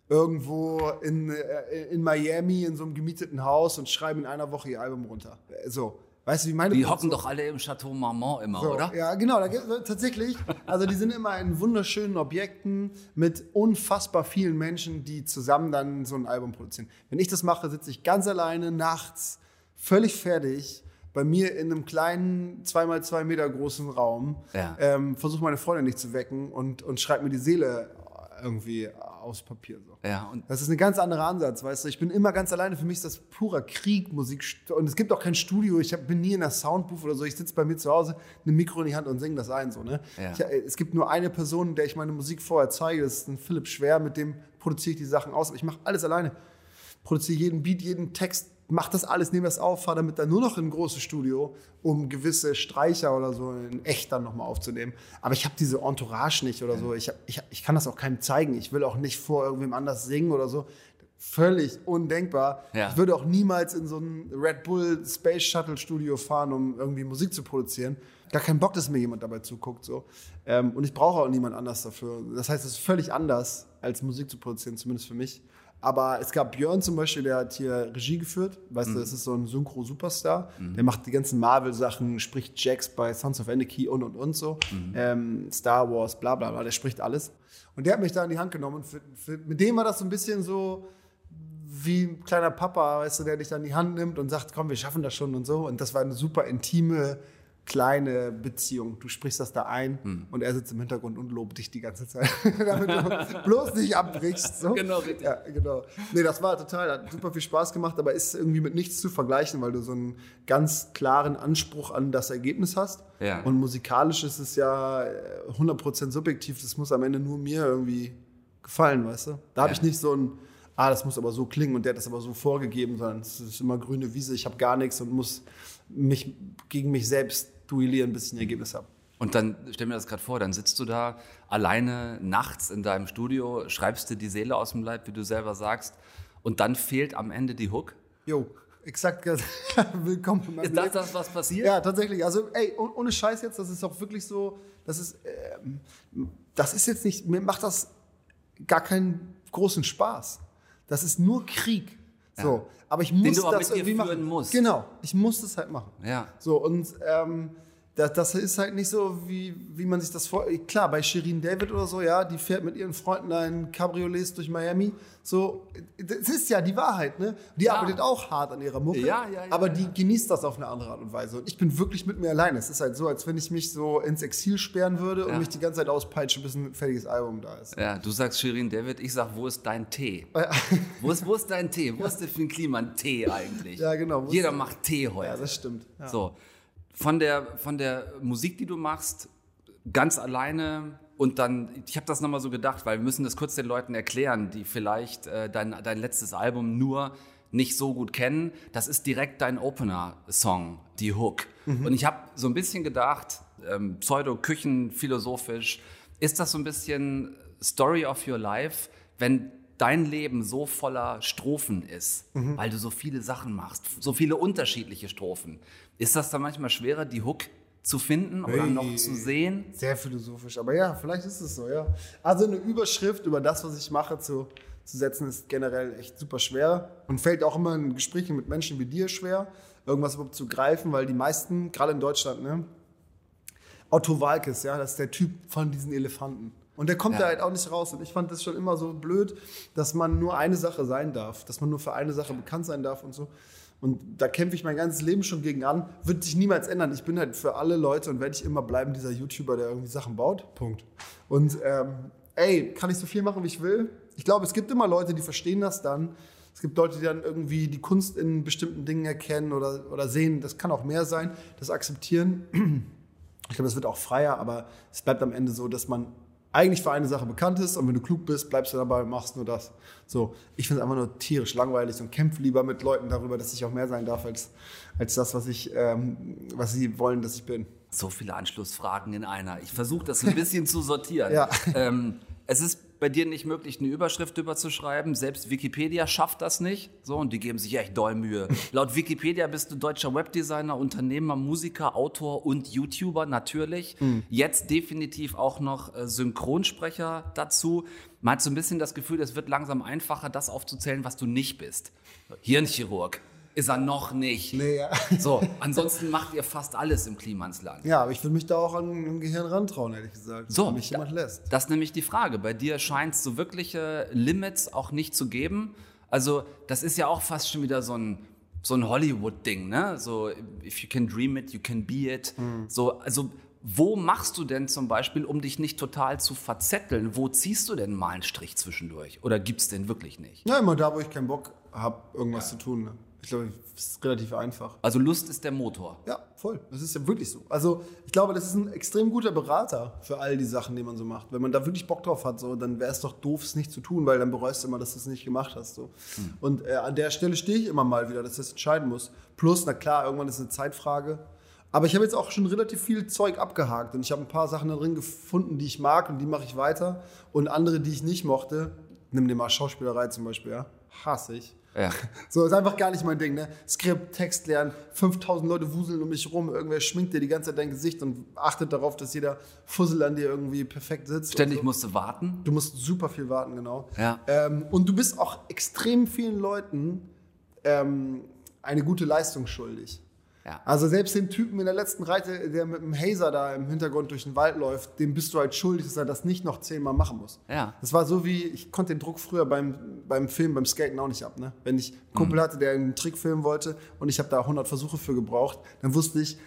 irgendwo in, äh, in Miami in so einem gemieteten Haus und schreiben in einer Woche ihr Album runter. Äh, So. Weißt du, wie meine Die Produktion- hocken doch alle im Chateau Marmont immer, so, oder? Ja, genau, da gibt tatsächlich. Also die sind immer in wunderschönen Objekten mit unfassbar vielen Menschen, die zusammen dann so ein Album produzieren. Wenn ich das mache, sitze ich ganz alleine nachts, völlig fertig, bei mir in einem kleinen, zweimal zwei Meter großen Raum, Ja. ähm, versuche meine Freundin nicht zu wecken und, und schreibe mir die Seele irgendwie aufs Papier. So. Ja, und Das ist ein ganz anderer Ansatz, weißt du. Ich bin immer ganz alleine. Für mich ist das purer Krieg, Musik. Und es gibt auch kein Studio. Ich hab, bin nie in der Soundbooth oder so. Ich sitze bei mir zu Hause, nehme Mikro in die Hand und singe das ein. So, ne? Ja. Ich, äh, es gibt nur eine Person, der ich meine Musik vorher zeige. Das ist ein Philipp Schwer, mit dem produziere ich die Sachen aus. Aber ich mache alles alleine. Produziere jeden Beat, jeden Text, mache das alles, nehme das auf, fahre damit dann nur noch in ein großes Studio, um gewisse Streicher oder so in echt dann nochmal aufzunehmen. Aber ich habe diese Entourage nicht oder so. Ich, hab, ich, ich kann das auch keinem zeigen. Ich will auch nicht vor irgendwem anders singen oder so. Völlig undenkbar. Ja. Ich würde auch niemals in so ein Red Bull Space Shuttle Studio fahren, um irgendwie Musik zu produzieren. Gar keinen Bock, dass mir jemand dabei zuguckt. So. Ähm, und ich brauche auch niemand anders dafür. Das heißt, es ist völlig anders, als Musik zu produzieren, zumindest für mich. Aber es gab Björn zum Beispiel, der hat hier Regie geführt. Weißt du, das ist so ein Synchro-Superstar. Der macht die ganzen Marvel-Sachen, spricht Jax bei Sons of Anarchy und und und so. Ähm, Star Wars, bla bla bla, der spricht alles. Und der hat mich da in die Hand genommen. Und für, für, mit dem war das so ein bisschen so wie ein kleiner Papa, weißt du, der dich dann in die Hand nimmt und sagt, komm, wir schaffen das schon und so. Und das war eine super intime, kleine Beziehung. Du sprichst das da ein Hm. und er sitzt im Hintergrund und lobt dich die ganze Zeit, [LAUGHS] damit du bloß nicht abbrichst. So. Genau, richtig. Ja, genau. Nee, das war total, hat super viel Spaß gemacht, aber ist irgendwie mit nichts zu vergleichen, weil du so einen ganz klaren Anspruch an das Ergebnis hast. Ja. Und musikalisch ist es ja äh, 100% subjektiv, das muss am Ende nur mir irgendwie gefallen, weißt du? Da habe Ja. ich nicht so ein, ah, das muss aber so klingen und der hat das aber so vorgegeben, sondern es ist immer grüne Wiese, ich habe gar nichts und muss mich gegen mich selbst duellieren, bis ich ein Ergebnis habe. Und dann stell mir das gerade vor, dann sitzt du da alleine nachts in deinem Studio, schreibst dir die Seele aus dem Leib, wie du selber sagst, und dann fehlt am Ende die Hook. Jo, exakt. [LAUGHS] Willkommen in meinem Ist das Leben. das, was passiert? Ja, tatsächlich. Also, ey, oh- ohne Scheiß jetzt, das ist auch wirklich so, das ist, ähm, das ist jetzt nicht, mir macht das gar keinen großen Spaß. Das ist nur Krieg. So. Aber ich muss du aber das mit irgendwie führen machen. musst. Genau, ich muss das halt machen. Ja. So, und ähm, das, das ist halt nicht so, wie, wie man sich das vor. Klar, bei Shirin David oder so, ja, die fährt mit ihren Freunden ein Cabriolets durch Miami. So, das ist ja die Wahrheit, ne? Die Ja. arbeitet auch hart an ihrer Mucke. Ja, ja, ja, aber die genießt das auf eine andere Art und Weise. Und ich bin wirklich mit mir alleine. Es ist halt so, als wenn ich mich so ins Exil sperren würde und mich die ganze Zeit auspeitsche, bis ein fertiges Album da ist. Ja, du sagst Shirin David, ich sag, wo ist dein Tee? [LAUGHS] wo, ist, wo ist dein Tee? Wo ist der Finn Kliman Tee eigentlich? Ja, genau. Jeder der- macht Tee heute. Ja, das stimmt. So, von der, von der Musik, die du machst, ganz alleine und dann, ich habe das nochmal so gedacht, weil wir müssen das kurz den Leuten erklären, die vielleicht äh, dein, dein letztes Album nur nicht so gut kennen. Das ist direkt dein Opener-Song, die Hook. Und ich habe so ein bisschen gedacht, ähm, pseudo-küchen-philosophisch, ist das so ein bisschen Story of your life, wenn dein Leben so voller Strophen ist, weil du so viele Sachen machst, so viele unterschiedliche Strophen. Ist das dann manchmal schwerer, die Hook zu finden oder Hey. noch zu sehen? Sehr philosophisch, aber ja, vielleicht ist es so, ja. Also eine Überschrift über das, was ich mache, zu, zu setzen, ist generell echt super schwer und fällt auch immer in Gesprächen mit Menschen wie dir schwer, irgendwas überhaupt zu greifen, weil die meisten, gerade in Deutschland, ne, Otto Walkes, ja, das ist der Typ von diesen Elefanten. Und der kommt Ja. da halt auch nicht raus. Und ich fand das schon immer so blöd, dass man nur eine Sache sein darf, dass man nur für eine Sache bekannt sein darf und so. Und da kämpfe ich mein ganzes Leben schon gegen an. Wird sich niemals ändern. Ich bin halt für alle Leute und werde ich immer bleiben, dieser YouTuber, der irgendwie Sachen baut. Punkt. Und ähm, ey, kann ich so viel machen, wie ich will? Ich glaube, es gibt immer Leute, die verstehen das dann. Es gibt Leute, die dann irgendwie die Kunst in bestimmten Dingen erkennen oder, oder sehen, das kann auch mehr sein, das akzeptieren. [CLEARS THROAT] Ich glaube, das wird auch freier, aber es bleibt am Ende so, dass man eigentlich für eine Sache bekannt ist und wenn du klug bist, bleibst du dabei und machst nur das. So, ich finde es einfach nur tierisch langweilig und kämpfe lieber mit Leuten darüber, dass ich auch mehr sein darf als, als das, was, ich, ähm, was sie wollen, dass ich bin. So viele Anschlussfragen in einer. Ich versuche das ein bisschen zu sortieren. Ja. Ähm, es ist bei dir nicht möglich, eine Überschrift drüber zu schreiben. Selbst Wikipedia schafft das nicht. So, und die geben sich echt doll Mühe. [LAUGHS] Laut Wikipedia bist du deutscher Webdesigner, Unternehmer, Musiker, Autor und YouTuber natürlich. Jetzt definitiv auch noch äh, Synchronsprecher dazu. Man hat so ein bisschen das Gefühl, es wird langsam einfacher, das aufzuzählen, was du nicht bist. Hirnchirurg ist er noch nicht. Nee, ja. [LAUGHS] So, ansonsten macht ihr fast alles im Klimansland. Ja, aber ich will mich da auch an ein Gehirn rantrauen, ehrlich gesagt. So, wenn mich jemand lässt. Das ist nämlich die Frage. Bei dir scheint es so wirkliche Limits auch nicht zu geben. Also, das ist ja auch fast schon wieder so ein, so ein Hollywood-Ding, ne? So, if you can dream it, you can be it. So, also, wo machst du denn zum Beispiel, um dich nicht total zu verzetteln? Wo ziehst du denn mal einen Strich zwischendurch? Oder gibt es den wirklich nicht? Ja, immer da, wo ich keinen Bock habe, irgendwas zu tun. Ne? Ich glaube, es ist relativ einfach. Also, Lust ist der Motor. Ja, voll. Das ist ja wirklich so. Also ich glaube, das ist ein extrem guter Berater für all die Sachen, die man so macht. Wenn man da wirklich Bock drauf hat, so, dann wäre es doch doof, es nicht zu tun, weil dann bereust du immer, dass du es nicht gemacht hast. So. Und äh, an der Stelle stehe ich immer mal wieder, dass ich das entscheiden muss. Plus, na klar, irgendwann ist es eine Zeitfrage. Aber ich habe jetzt auch schon relativ viel Zeug abgehakt und ich habe ein paar Sachen da drin gefunden, die ich mag und die mache ich weiter. Und andere, die ich nicht mochte, nimm dir mal Schauspielerei zum Beispiel, ja, hasse ich. Ja. [LAUGHS] So, ist einfach gar nicht mein Ding, ne? Skript, Text lernen, 5000 Leute wuseln um mich rum, irgendwer schminkt dir die ganze Zeit dein Gesicht und achtet darauf, dass jeder Fussel an dir irgendwie perfekt sitzt. Ständig so. musst du warten. Du musst super viel warten, genau. Ja. Ähm, und du bist auch extrem vielen Leuten ähm, eine gute Leistung schuldig. Ja. Also selbst den Typen in der letzten Reite, der mit dem Hazer da im Hintergrund durch den Wald läuft, dem bist du halt schuldig, dass er das nicht noch zehnmal machen muss. Ja. Das war so wie, ich konnte den Druck früher beim, beim Film, beim Skaten auch nicht ab. Ne? Wenn ich einen Kumpel hatte, der einen Trick filmen wollte und ich habe da 100 Versuche für gebraucht, dann wusste ich,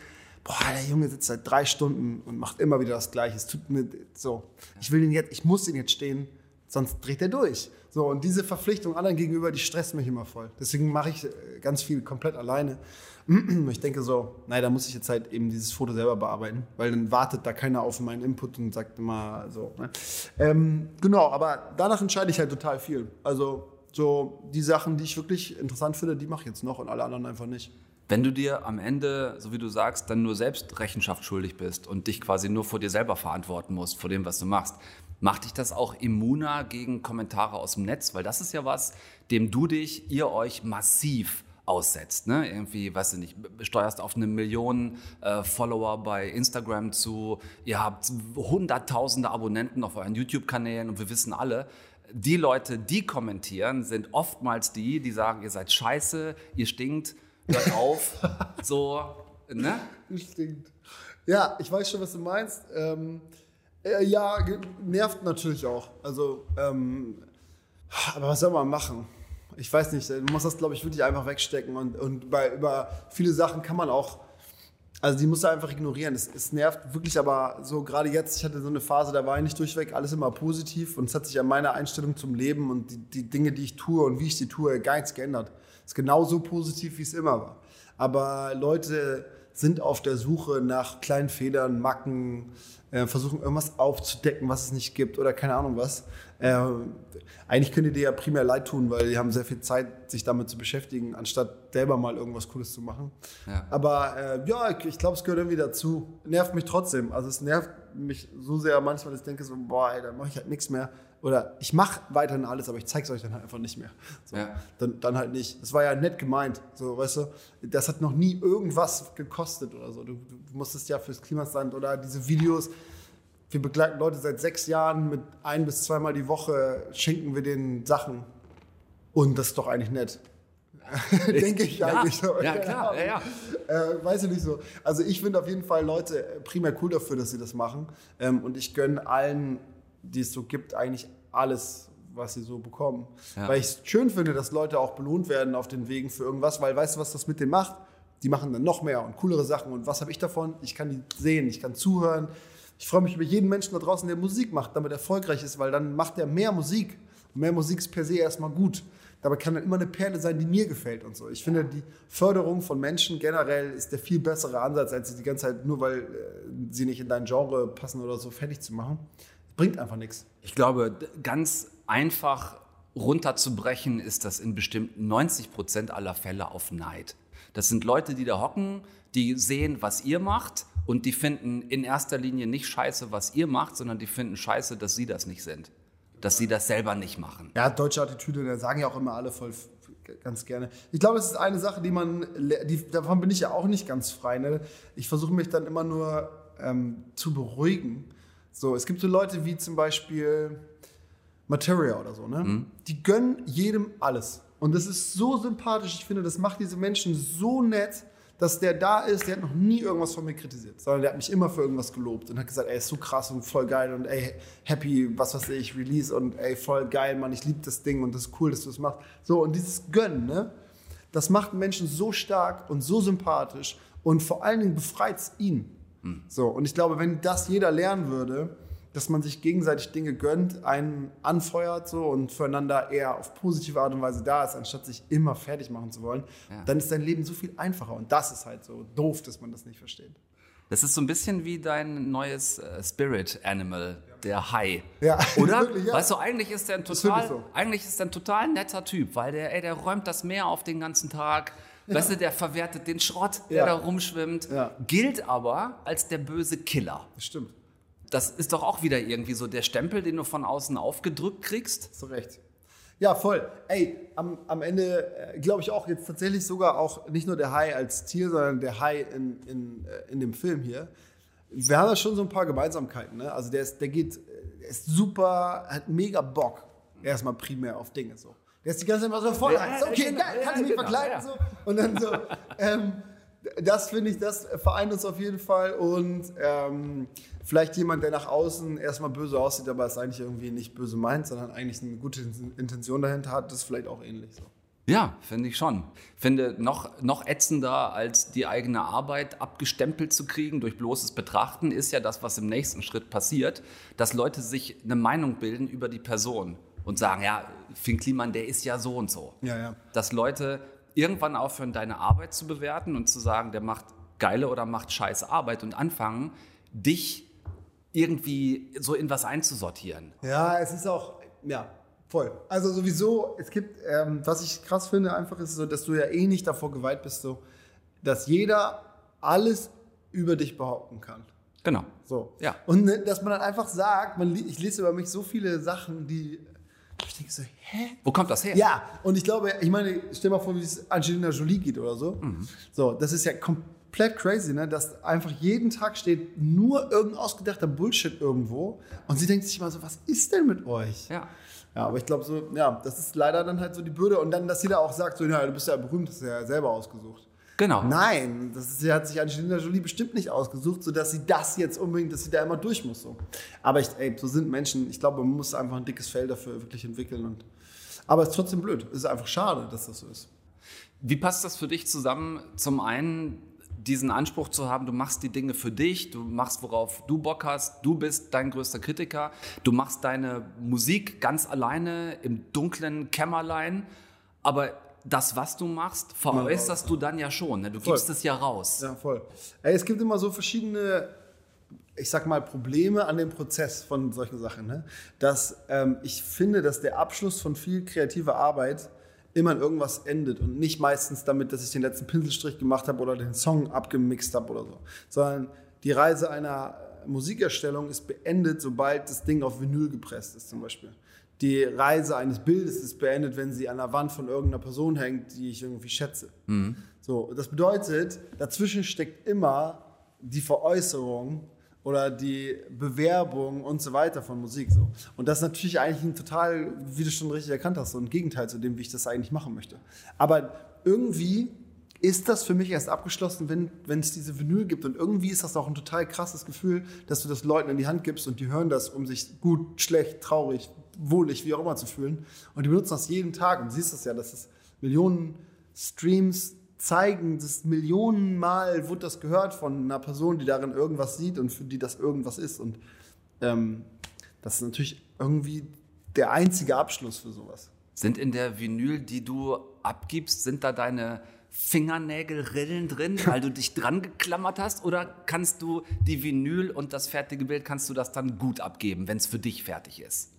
boah, der Junge sitzt seit drei Stunden und macht immer wieder das Gleiche. Es tut mir so. Ich will ihn jetzt, ich muss ihn jetzt stehen, sonst dreht er durch. So, und diese Verpflichtung anderen gegenüber, die stresst mich immer voll. Deswegen mache ich äh, ganz viel komplett alleine. [CLEARS THROAT] Ich denke so, nein, da muss ich jetzt halt eben dieses Foto selber bearbeiten, weil dann wartet da keiner auf meinen Input und sagt immer so. Ne? Ähm, genau, aber danach entscheide ich halt total viel. Also so die Sachen, die ich wirklich interessant finde, die mache ich jetzt noch und alle anderen einfach nicht. Wenn du dir am Ende, so wie du sagst, dann nur selbst Rechenschaft schuldig bist und dich quasi nur vor dir selber verantworten musst, vor dem, was du machst, macht dich das auch immuner gegen Kommentare aus dem Netz? Weil das ist ja was, dem du dich, ihr euch massiv aussetzt. Ne? Irgendwie, weiß ich nicht, steuerst auf eine Million äh, Follower bei Instagram zu, ihr habt hunderttausende Abonnenten auf euren YouTube-Kanälen und wir wissen alle, die Leute, die kommentieren, sind oftmals die, die sagen, ihr seid scheiße, ihr stinkt, hört [LAUGHS] auf, so, ne? Stinkt. Ja, ich weiß schon, was du meinst. Ähm, äh, ja, nervt natürlich auch. Also, ähm, aber was soll man machen? Ich weiß nicht, du musst das, glaube ich, wirklich einfach wegstecken. Und, und bei, über viele Sachen kann man auch, also die musst du einfach ignorieren. Es, es nervt wirklich, aber so gerade jetzt, ich hatte so eine Phase, da war eigentlich durchweg alles immer positiv und es hat sich an meiner Einstellung zum Leben und die, die Dinge, die ich tue und wie ich sie tue, gar nichts geändert. Es ist genauso positiv, wie es immer war. Aber Leute sind auf der Suche nach kleinen Federn, Macken, äh, versuchen irgendwas aufzudecken, was es nicht gibt oder keine Ahnung was. Äh, eigentlich könnt ihr dir ja primär leid tun, weil die haben sehr viel Zeit, sich damit zu beschäftigen, anstatt selber mal irgendwas Cooles zu machen. Ja. Aber äh, ja, ich, ich glaube, es gehört irgendwie dazu. Nervt mich trotzdem. Also es nervt mich so sehr manchmal, dass ich denke so, boah, ey, da mache ich halt nichts mehr. Oder ich mache weiterhin alles, aber ich zeige es euch dann halt einfach nicht mehr. So, Ja. dann, dann halt nicht. Das war ja nett gemeint, so, weißt du. Das hat noch nie irgendwas gekostet oder so. Du, du musstest ja fürs Klimastand oder diese Videos. Wir begleiten Leute seit sechs Jahren mit ein bis zweimal die Woche, schenken wir denen Sachen. Und das ist doch eigentlich nett. [LAUGHS] Denke ich Ja, eigentlich. so. ja, klar, Ahnung. ja, Äh, weiß ich nicht so. Also ich finde auf jeden Fall Leute primär cool dafür, dass sie das machen. Ähm, und ich gönne allen, die es so gibt, eigentlich alles, was sie so bekommen. Ja. Weil ich es schön finde, dass Leute auch belohnt werden auf den Wegen für irgendwas, weil weißt du, was das mit denen macht? Die machen dann noch mehr und coolere Sachen. Und was habe ich davon? Ich kann die sehen, ich kann zuhören. Ich freue mich über jeden Menschen da draußen, der Musik macht, damit erfolgreich ist, weil dann macht er mehr Musik. Und mehr Musik ist per se erstmal gut. Dabei kann dann immer eine Perle sein, die mir gefällt und so. Ich finde, die Förderung von Menschen generell ist der viel bessere Ansatz, als sie die ganze Zeit, nur weil äh, sie nicht in dein Genre passen oder so, fertig zu machen. Bringt einfach nichts. Ich glaube, ganz einfach runterzubrechen ist das in bestimmt 90 Prozent aller Fälle auf Neid. Das sind Leute, die da hocken, die sehen, was ihr macht und die finden in erster Linie nicht scheiße, was ihr macht, sondern die finden scheiße, dass sie das nicht sind. Dass sie das selber nicht machen. Ja, deutsche Attitüde, da sagen ja auch immer alle voll ganz gerne. Ich glaube, es ist eine Sache, die man, die, davon bin ich ja auch nicht ganz frei. Ne? Ich versuche mich dann immer nur ähm, zu beruhigen. So, es gibt so Leute wie zum Beispiel Materia oder so, ne? Die gönnen jedem alles. Und das ist so sympathisch. Ich finde, das macht diese Menschen so nett, dass der da ist, der hat noch nie irgendwas von mir kritisiert, sondern der hat mich immer für irgendwas gelobt und hat gesagt, ey, ist so krass und voll geil und ey, happy, was weiß ich, Release und ey, voll geil, Mann, ich liebe das Ding und das ist cool, dass du es machst. So, und dieses Gönnen, ne? Das macht Menschen so stark und so sympathisch und vor allen Dingen befreit es ihn. So, und ich glaube, wenn das jeder lernen würde, dass man sich gegenseitig Dinge gönnt, einen anfeuert so und füreinander eher auf positive Art und Weise da ist, anstatt sich immer fertig machen zu wollen, Ja. dann ist dein Leben so viel einfacher. Und das ist halt so doof, dass man das nicht versteht. Das ist so ein bisschen wie dein neues äh, Spirit Animal, der Hai. Ja, [LAUGHS] Oder? wirklich, ja. Weißt du, eigentlich ist der ein total, so. eigentlich ist der ein total netter Typ, weil der, ey, der räumt das Meer auf den ganzen Tag. Weißt du, der verwertet den Schrott, der da rumschwimmt, gilt aber als der böse Killer. Das stimmt. Das ist doch auch wieder irgendwie so der Stempel, den du von außen aufgedrückt kriegst. Du recht. Ja, voll. Ey, am, am Ende äh, glaube ich auch jetzt tatsächlich sogar auch nicht nur der Hai als Tier, sondern der Hai in, in, äh, in dem Film hier. Wir haben da schon so ein paar Gemeinsamkeiten. Ne? Also der, ist, der geht, der ist super, hat mega Bock. Erstmal primär auf Dinge so. Der ist die ganze Zeit immer so voll. Ja, so, okay, genau, geil, ja, kann ich mich genau, verkleiden? ja. So. Und dann so. Ähm, das finde ich, das vereint uns auf jeden Fall. Und ähm, vielleicht jemand, der nach außen erstmal böse aussieht, aber es eigentlich irgendwie nicht böse meint, sondern eigentlich eine gute Intention dahinter hat, das ist vielleicht auch ähnlich so. Ja, finde ich schon. Finde noch, noch ätzender als die eigene Arbeit abgestempelt zu kriegen durch bloßes Betrachten ist ja das, was im nächsten Schritt passiert, dass Leute sich eine Meinung bilden über die Person und sagen, ja, Finn Kliman, der ist ja so und so. Ja, ja. Dass Leute irgendwann aufhören, deine Arbeit zu bewerten und zu sagen, der macht geile oder macht scheiße Arbeit und anfangen, dich irgendwie so in was einzusortieren. Ja, es ist auch, ja, voll. Also sowieso, es gibt, ähm, was ich krass finde, einfach ist so, dass du ja eh nicht davor geweiht bist, so, dass jeder alles über dich behaupten kann. Genau. So. Ja. Und ne, dass man dann einfach sagt, man, ich lese über mich so viele Sachen, die ich denke so, hä? Wo kommt das her? Ja, und ich glaube, ich meine, stell mal vor, wie es Angelina Jolie geht oder so. Mhm. So, das ist ja komplett crazy, ne? dass einfach jeden Tag steht nur irgendein ausgedachter Bullshit irgendwo und sie denkt sich mal so, was ist denn mit euch? Ja. Ja, aber ich glaube so, ja, das ist leider dann halt so die Bürde und dann, dass jeder auch sagt, so, ja, du bist ja berühmt, das ist ja selber ausgesucht. Genau. Nein, das ist, hat sich Angelina Jolie bestimmt nicht ausgesucht, sodass sie das jetzt unbedingt, dass sie da immer durch muss. So. Aber ich, ey, so sind Menschen. Ich glaube, man muss einfach ein dickes Fell dafür wirklich entwickeln. Und, aber es ist trotzdem blöd. Es ist einfach schade, dass das so ist. Wie passt das für dich zusammen? Zum einen diesen Anspruch zu haben, du machst die Dinge für dich, du machst, worauf du Bock hast, du bist dein größter Kritiker, du machst deine Musik ganz alleine im dunklen Kämmerlein, aber das, was du machst, veräußerst du dann ja schon. Ne? Du Voll. gibst es ja raus. Ja, voll. Ey, es gibt immer so verschiedene, ich sag mal, Probleme an dem Prozess von solchen Sachen. Ne? Dass ähm, ich finde, dass der Abschluss von viel kreativer Arbeit immer in irgendwas endet und nicht meistens damit, dass ich den letzten Pinselstrich gemacht habe oder den Song abgemixt habe oder so, sondern die Reise einer Musikerstellung ist beendet, sobald das Ding auf Vinyl gepresst ist zum Beispiel. Die Reise eines Bildes ist beendet, wenn sie an der Wand von irgendeiner Person hängt, die ich irgendwie schätze. So, das bedeutet, dazwischen steckt immer die Veräußerung oder die Bewerbung und so weiter von Musik. So. Und das ist natürlich eigentlich ein total, wie du schon richtig erkannt hast, so ein Gegenteil zu dem, wie ich das eigentlich machen möchte. Aber irgendwie ist das für mich erst abgeschlossen, wenn, wenn es diese Vinyl gibt. Und irgendwie ist das auch ein total krasses Gefühl, dass du das Leuten in die Hand gibst und die hören das, um sich gut, schlecht, traurig, wohlig, wie auch immer zu fühlen. Und die benutzen das jeden Tag. Und du siehst das ja, dass es Millionen Streams zeigen, das Millionenmal wurde das gehört von einer Person, die darin irgendwas sieht und für die das irgendwas ist. Und ähm, das ist natürlich irgendwie der einzige Abschluss für sowas. Sind in der Vinyl, die du abgibst, sind da deine Fingernägelrillen drin, [LAUGHS] weil du dich dran geklammert hast? Oder kannst du die Vinyl und das fertige Bild, kannst du das dann gut abgeben, wenn es für dich fertig ist?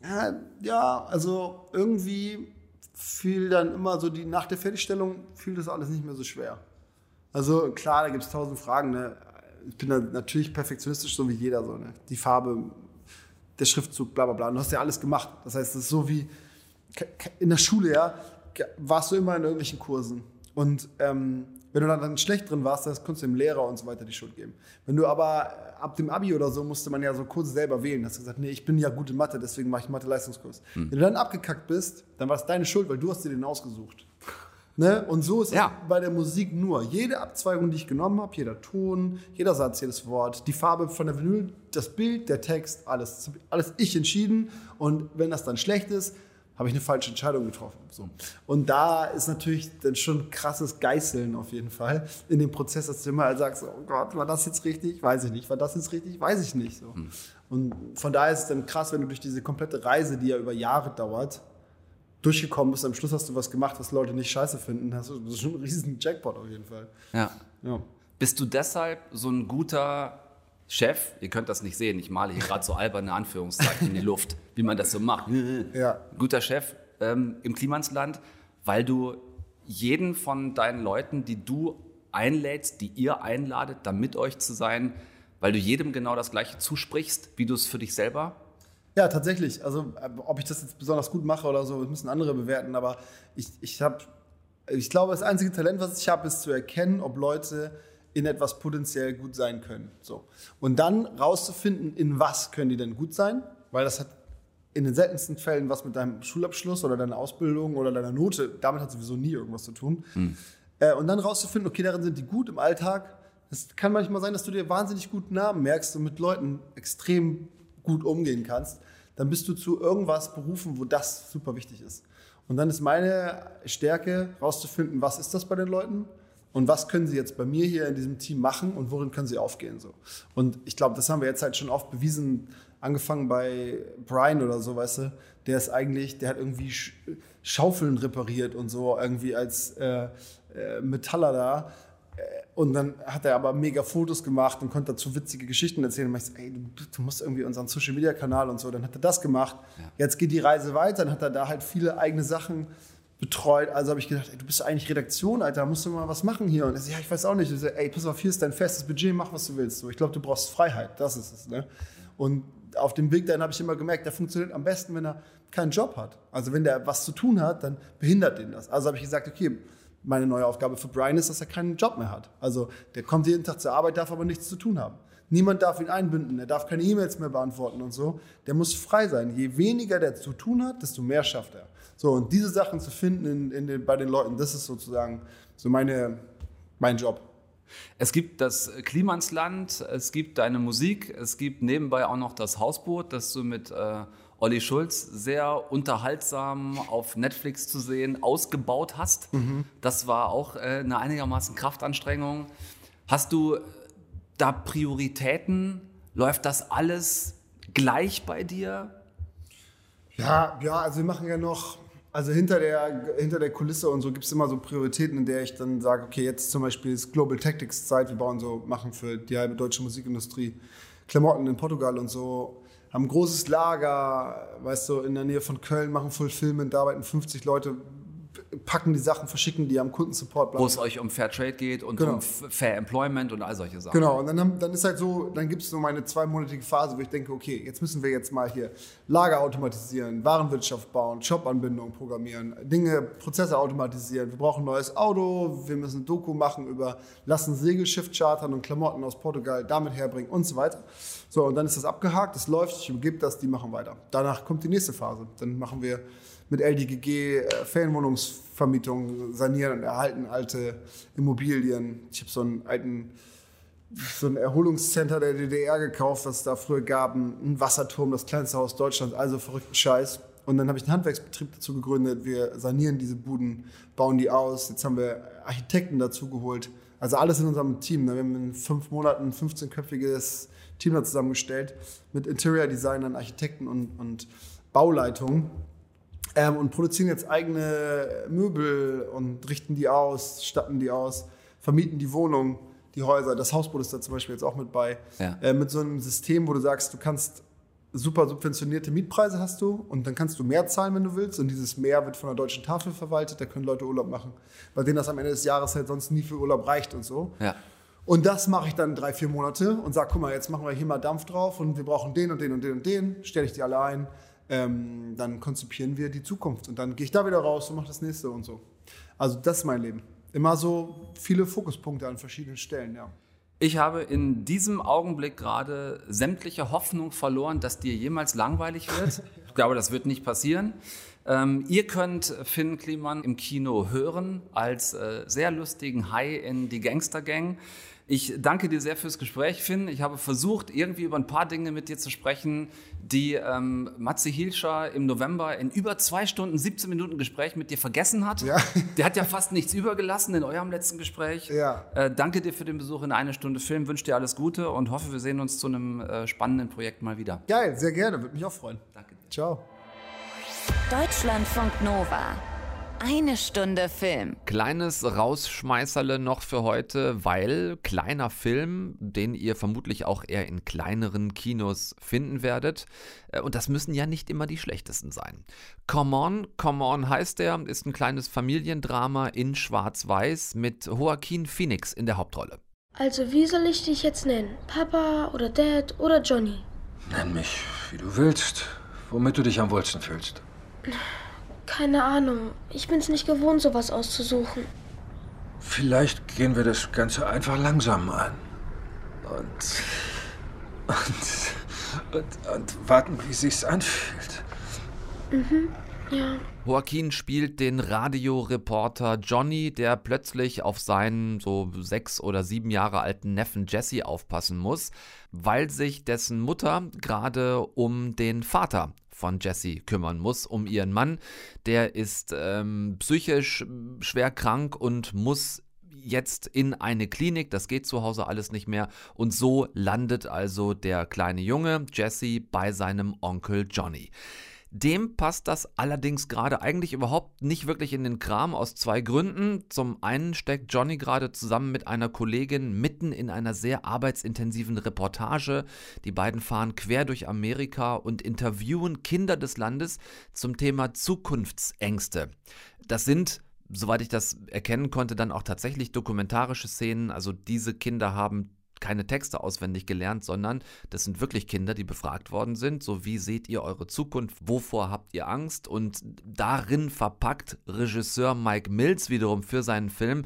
Ja, also irgendwie fiel dann immer so die, nach der Fertigstellung fiel das alles nicht mehr so schwer. Also klar, da gibt es tausend Fragen. Ne? Ich bin natürlich perfektionistisch, so wie jeder so. Ne? Die Farbe, der Schriftzug, bla bla bla. Du hast ja alles gemacht. Das heißt, es ist so wie in der Schule, ja, warst du immer in irgendwelchen Kursen. Und ähm, wenn du dann, schlecht drin warst, dann konntest du dem Lehrer und so weiter die Schuld geben. Wenn du aber äh, ab dem Abi oder so musste man ja so Kurse selber wählen. Hast du gesagt, nee, ich bin ja gut in Mathe, deswegen mache ich Mathe-Leistungskurs. Wenn du dann abgekackt bist, dann war es deine Schuld, weil du hast dir den ausgesucht. Ne? Und so ist Ja. es bei der Musik nur. Jede Abzweigung, die ich genommen habe, jeder Ton, jeder Satz, jedes Wort, die Farbe von der Vinyl, das Bild, der Text, alles, alles ich entschieden. Und wenn das dann schlecht ist, habe ich eine falsche Entscheidung getroffen. So. Und da ist natürlich dann schon krasses Geißeln auf jeden Fall in dem Prozess, dass du immer halt sagst, oh Gott, war das jetzt richtig? Weiß ich nicht. War das jetzt richtig? Weiß ich nicht. So. Und von daher ist es dann krass, wenn du durch diese komplette Reise, die ja über Jahre dauert, durchgekommen bist. Am Schluss hast du was gemacht, was Leute nicht scheiße finden. Das ist schon ein riesen Jackpot auf jeden Fall. Ja. Ja. Bist du deshalb so ein guter Chef? Ihr könnt das nicht sehen, ich male hier gerade so alberne Anführungszeichen in die Luft, wie man das so macht. Ja. Guter Chef ähm, im Klimansland, weil du jeden von deinen Leuten, die du einlädst, die ihr einladet, da mit euch zu sein, weil du jedem genau das Gleiche zusprichst, wie du es für dich selber Ja, tatsächlich. Also, äh, ob ich das jetzt besonders gut mache oder so, müssen andere bewerten. Aber ich, ich habe, ich glaube, das einzige Talent, was ich habe, ist zu erkennen, ob Leute in etwas potenziell gut sein können. So. Und dann rauszufinden, in was können die denn gut sein, weil das hat in den seltensten Fällen was mit deinem Schulabschluss oder deiner Ausbildung oder deiner Note, damit hat sowieso nie irgendwas zu tun. Hm. Äh, und dann rauszufinden, okay, darin sind die gut im Alltag. Es kann manchmal sein, dass du dir wahnsinnig guten Namen merkst und mit Leuten extrem gut umgehen kannst. Dann bist du zu irgendwas berufen, wo das super wichtig ist. Und dann ist meine Stärke, rauszufinden, was ist das bei den Leuten und was können sie jetzt bei mir hier in diesem Team machen und worin können sie aufgehen. So. Und ich glaube, das haben wir jetzt halt schon oft bewiesen, angefangen bei Brian oder so, weißt du, der ist eigentlich, der hat irgendwie Schaufeln repariert und so, irgendwie als äh, äh, Metaller da. Äh, und dann hat er aber mega Fotos gemacht und konnte dazu witzige Geschichten erzählen. Und ich so, ey, du, du, musst irgendwie unseren Social Media Kanal und so. Dann hat er das gemacht. Ja. Jetzt geht die Reise weiter. Dann hat er da halt viele eigene Sachen betreut. Also habe ich gedacht, ey, du bist eigentlich Redaktion, Alter, musst du mal was machen hier. Und er so, ja, ich weiß auch nicht. Ich so, ey, pass auf, hier ist dein festes Budget, mach was du willst. So, ich glaube, du brauchst Freiheit. Das ist es. Ne? Und auf dem Weg dahin habe ich immer gemerkt, der funktioniert am besten, wenn er keinen Job hat. Also wenn der was zu tun hat, dann behindert den das. Also habe ich gesagt, okay, meine neue Aufgabe für Brian ist, dass er keinen Job mehr hat. Also der kommt jeden Tag zur Arbeit, darf aber nichts zu tun haben. Niemand darf ihn einbinden, er darf keine E-Mails mehr beantworten und so. Der muss frei sein. Je weniger der zu tun hat, desto mehr schafft er. So, und diese Sachen zu finden in, in den, bei den Leuten, das ist sozusagen so meine, mein Job. Es gibt das Klimansland, es gibt deine Musik, es gibt nebenbei auch noch das Hausboot, das du mit äh, Olli Schulz sehr unterhaltsam auf Netflix zu sehen ausgebaut hast. Mhm. Das war auch äh, eine einigermaßen Kraftanstrengung. Hast du da Prioritäten? Läuft das alles gleich bei dir? Ja, ja, also wir machen ja noch also hinter der, hinter der Kulisse und so gibt es immer so Prioritäten, in der ich dann sage, okay, jetzt zum Beispiel ist Global Tactics Zeit, wir bauen so, machen für die halbe deutsche Musikindustrie Klamotten in Portugal und so, haben ein großes Lager, weißt du, in der Nähe von Köln, machen Fulfillment, da arbeiten 50 Leute, packen die Sachen, verschicken die am Kundensupport. Wo es euch um Fair Trade geht und genau. um Fair Employment und all solche Sachen. Genau, und dann, haben, dann ist halt so, dann gibt es so meine zweimonatige Phase, wo ich denke, okay, jetzt müssen wir jetzt mal hier Lager automatisieren, Warenwirtschaft bauen, Shop-Anbindung programmieren, Dinge, Prozesse automatisieren. Wir brauchen ein neues Auto, wir müssen ein Doku machen über, lassen Segelschiff chartern und Klamotten aus Portugal damit herbringen und so weiter. So, und dann ist das abgehakt, das läuft, ich übergebe das, die machen weiter. Danach kommt die nächste Phase. Dann machen wir mit LDGG äh, Ferienwohnungsvermietung sanieren und erhalten alte Immobilien. Ich habe so einen alten so ein Erholungscenter der DDR gekauft, was es da früher gab, ein Wasserturm, das kleinste Haus Deutschlands, also verrückten Scheiß. Und dann habe ich einen Handwerksbetrieb dazu gegründet. Wir sanieren diese Buden, bauen die aus. Jetzt haben wir Architekten dazu geholt. Also alles in unserem Team. Wir haben in fünf Monaten ein 15-köpfiges Team da zusammengestellt mit Interior-Designern, Architekten und, und Bauleitungen ähm, und produzieren jetzt eigene Möbel und richten die aus, statten die aus, vermieten die Wohnung, die Häuser. Das Hausboot ist da zum Beispiel jetzt auch mit bei. Ja. Äh, mit so einem System, wo du sagst, du kannst super subventionierte Mietpreise hast du und dann kannst du mehr zahlen, wenn du willst. Und dieses Mehr wird von der deutschen Tafel verwaltet, da können Leute Urlaub machen, bei denen das am Ende des Jahres halt sonst nie für Urlaub reicht und so. Ja. Und das mache ich dann drei, vier Monate und sage, guck mal, jetzt machen wir hier mal Dampf drauf und wir brauchen den und den und den und den, stelle ich die alle ein ähm, dann konzipieren wir die Zukunft. Und dann gehe ich da wieder raus und mache das nächste und so. Also das ist mein Leben. Immer so viele Fokuspunkte an verschiedenen Stellen, ja. Ich habe in diesem Augenblick gerade sämtliche Hoffnung verloren, dass dir jemals langweilig wird. [LAUGHS] Ich glaube, das wird nicht passieren. Ähm, ihr könnt Finn Kliman im Kino hören als äh, sehr lustigen Hai in die Gangster Gang. Ich danke dir sehr fürs Gespräch, Finn. Ich habe versucht, irgendwie über ein paar Dinge mit dir zu sprechen, die ähm, Matze Hilscher im November in über zwei Stunden, 17 Minuten Gespräch mit dir vergessen hat. Ja. [LAUGHS] Der hat ja fast nichts übergelassen in eurem letzten Gespräch. Ja. Äh, danke dir für den Besuch in eine Stunde Film. Wünsche dir alles Gute und hoffe, wir sehen uns zu einem äh, spannenden Projekt mal wieder. Geil, sehr gerne. Würde mich auch freuen. Danke dir. Ciao. Deutschlandfunk Nova. Eine Stunde Film. Kleines Rausschmeißerle noch für heute, weil kleiner Film, den ihr vermutlich auch eher in kleineren Kinos finden werdet. Äh, und das müssen ja nicht immer die schlechtesten sein. Come On, Come On heißt er, ist ein kleines Familiendrama in Schwarz-Weiß mit Joaquin Phoenix in der Hauptrolle. Also, wie soll ich dich jetzt nennen? Papa oder Dad oder Johnny? Nenn mich, wie du willst. womit du dich am wohlsten fühlst? [LAUGHS] Keine Ahnung. Ich bin's nicht gewohnt, sowas auszusuchen. Vielleicht gehen wir das Ganze einfach langsam an. Und. Und. Und, und warten, wie sich's anfühlt. Mhm, ja. Joaquin spielt den Radioreporter Johnny, der plötzlich auf seinen so sechs oder sieben Jahre alten Neffen Jesse aufpassen muss, weil sich dessen Mutter gerade um den Vater von Jesse kümmern muss, um ihren Mann. Der ist ähm, psychisch schwer krank und muss jetzt in eine Klinik, das geht zu Hause alles nicht mehr und so landet also der kleine Junge Jesse bei seinem Onkel Johnny. Dem passt das allerdings gerade eigentlich überhaupt nicht wirklich in den Kram aus zwei Gründen. Zum einen steckt Johnny gerade zusammen mit einer Kollegin mitten in einer sehr arbeitsintensiven Reportage. Die beiden fahren quer durch Amerika und interviewen Kinder des Landes zum Thema Zukunftsängste. Das sind soweit ich das erkennen konnte, dann auch tatsächlich dokumentarische Szenen. Also diese Kinder haben keine Texte auswendig gelernt, sondern das sind wirklich Kinder, die befragt worden sind. So wie seht ihr eure Zukunft? Wovor habt ihr Angst? Und darin verpackt Regisseur Mike Mills wiederum für seinen Film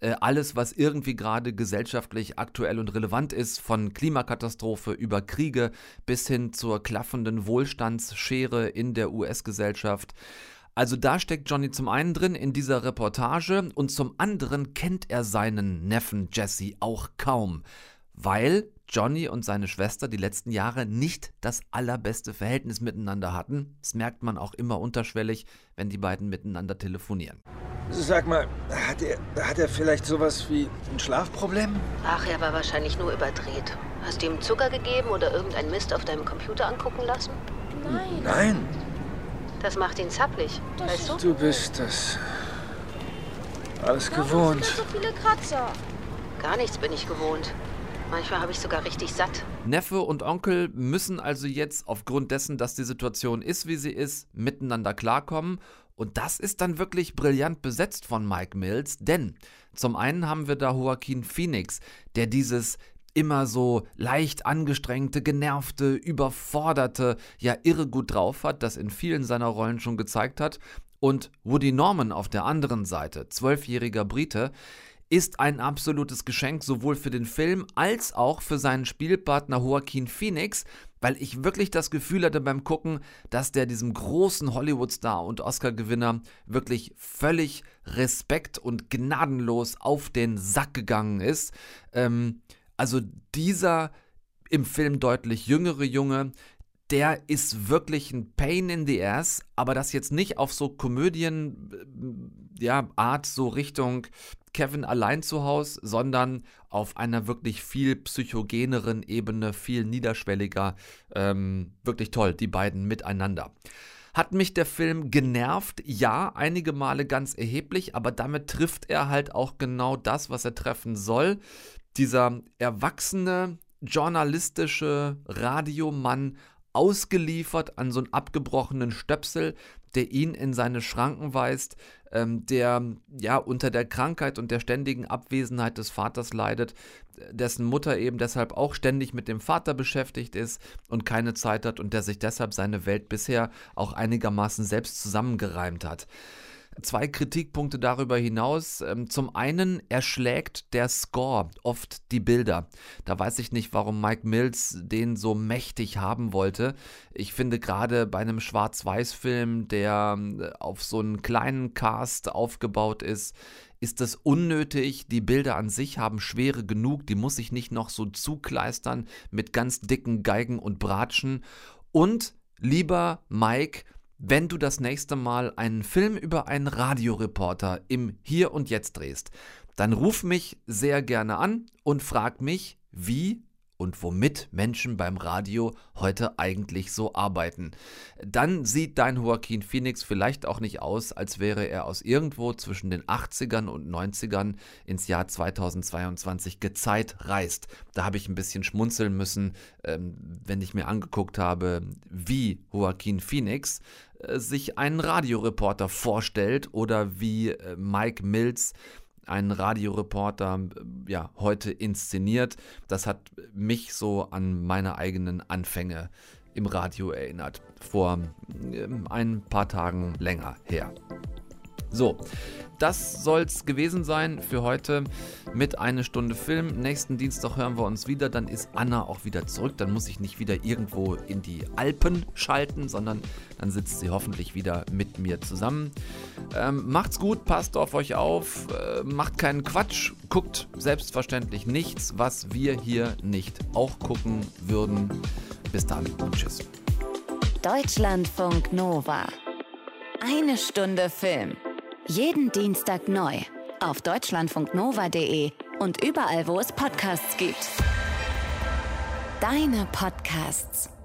äh, alles, was irgendwie gerade gesellschaftlich aktuell und relevant ist, von Klimakatastrophe über Kriege bis hin zur klaffenden Wohlstandsschere in der US-Gesellschaft. Also da steckt Johnny zum einen drin in dieser Reportage und zum anderen kennt er seinen Neffen Jesse auch kaum weil Johnny und seine Schwester die letzten Jahre nicht das allerbeste Verhältnis miteinander hatten. Das merkt man auch immer unterschwellig, wenn die beiden miteinander telefonieren. Sag mal, hat er, hat er vielleicht sowas wie ein Schlafproblem? Ach, er war wahrscheinlich nur überdreht. Hast du ihm Zucker gegeben oder irgendein Mist auf deinem Computer angucken lassen? Nein. Nein. Das macht ihn zappelig, Das weißt du? Du bist das alles Warum gewohnt. so viele Kratzer? Gar nichts bin ich gewohnt. Manchmal habe ich sogar richtig satt. Neffe und Onkel müssen also jetzt aufgrund dessen, dass die Situation ist, wie sie ist, miteinander klarkommen. Und das ist dann wirklich brillant besetzt von Mike Mills, denn zum einen haben wir da Joaquin Phoenix, der dieses immer so leicht angestrengte, genervte, überforderte, ja irre gut drauf hat, das in vielen seiner Rollen schon gezeigt hat. Und Woody Norman auf der anderen Seite, zwölfjähriger Brite, ist ein absolutes Geschenk sowohl für den Film als auch für seinen Spielpartner Joaquin Phoenix, weil ich wirklich das Gefühl hatte beim Gucken, dass der diesem großen Hollywood-Star und Oscar-Gewinner wirklich völlig respekt und gnadenlos auf den Sack gegangen ist. Ähm, also dieser im Film deutlich jüngere Junge, der ist wirklich ein Pain in the Ass, aber das jetzt nicht auf so Komödien, äh, so Richtung Kevin allein zu Hause, sondern auf einer wirklich viel psychogeneren Ebene, viel niederschwelliger. Ähm, wirklich toll, die beiden miteinander. Hat mich der Film genervt? Ja, einige Male ganz erheblich, aber damit trifft er halt auch genau das, was er treffen soll. Dieser erwachsene, journalistische Radiomann ausgeliefert an so einen abgebrochenen Stöpsel, der ihn in seine Schranken weist, ähm, der ja unter der Krankheit und der ständigen Abwesenheit des Vaters leidet, dessen Mutter eben deshalb auch ständig mit dem Vater beschäftigt ist und keine Zeit hat und der sich deshalb seine Welt bisher auch einigermaßen selbst zusammengereimt hat zwei Kritikpunkte darüber hinaus. Ähm, zum einen erschlägt der Score oft die Bilder. Da weiß ich nicht, warum Mike Mills den so mächtig haben wollte. Ich finde gerade bei einem Schwarz-Weiß-Film, der äh, auf so einen kleinen Cast aufgebaut ist, ist es unnötig. Die Bilder an sich haben Schwere genug, die muss ich nicht noch so zukleistern mit ganz dicken Geigen und Bratschen. Und lieber Mike, wenn du das nächste Mal einen Film über einen Radioreporter im Hier und Jetzt drehst, dann ruf mich sehr gerne an und frag mich, wie und womit Menschen beim Radio heute eigentlich so arbeiten. Dann sieht dein Joaquin Phoenix vielleicht auch nicht aus, als wäre er aus irgendwo zwischen den 80ern und 90ern ins Jahr 2022 gezeitreist. Da habe ich ein bisschen schmunzeln müssen, ähm, wenn ich mir angeguckt habe, wie Joaquin Phoenix äh, sich einen Radioreporter vorstellt oder wie äh, Mike Mills einen Radioreporter äh, ja, heute inszeniert. Das hat mich so an meine eigenen Anfänge im Radio erinnert. Vor ähm, ein paar Tagen länger her. So, das soll's gewesen sein für heute mit eine Stunde Film. Nächsten Dienstag hören wir uns wieder. Dann ist Anna auch wieder zurück. Dann muss ich nicht wieder irgendwo in die Alpen schalten, sondern dann sitzt sie hoffentlich wieder mit mir zusammen. Ähm, macht's gut, passt auf euch auf, äh, macht keinen Quatsch, guckt selbstverständlich nichts, was wir hier nicht auch gucken würden. Bis dann und tschüss. Deutschlandfunk Nova. Eine Stunde Film. Jeden Dienstag neu. Auf deutschlandfunknova.de und überall, wo es Podcasts gibt. Deine Podcasts.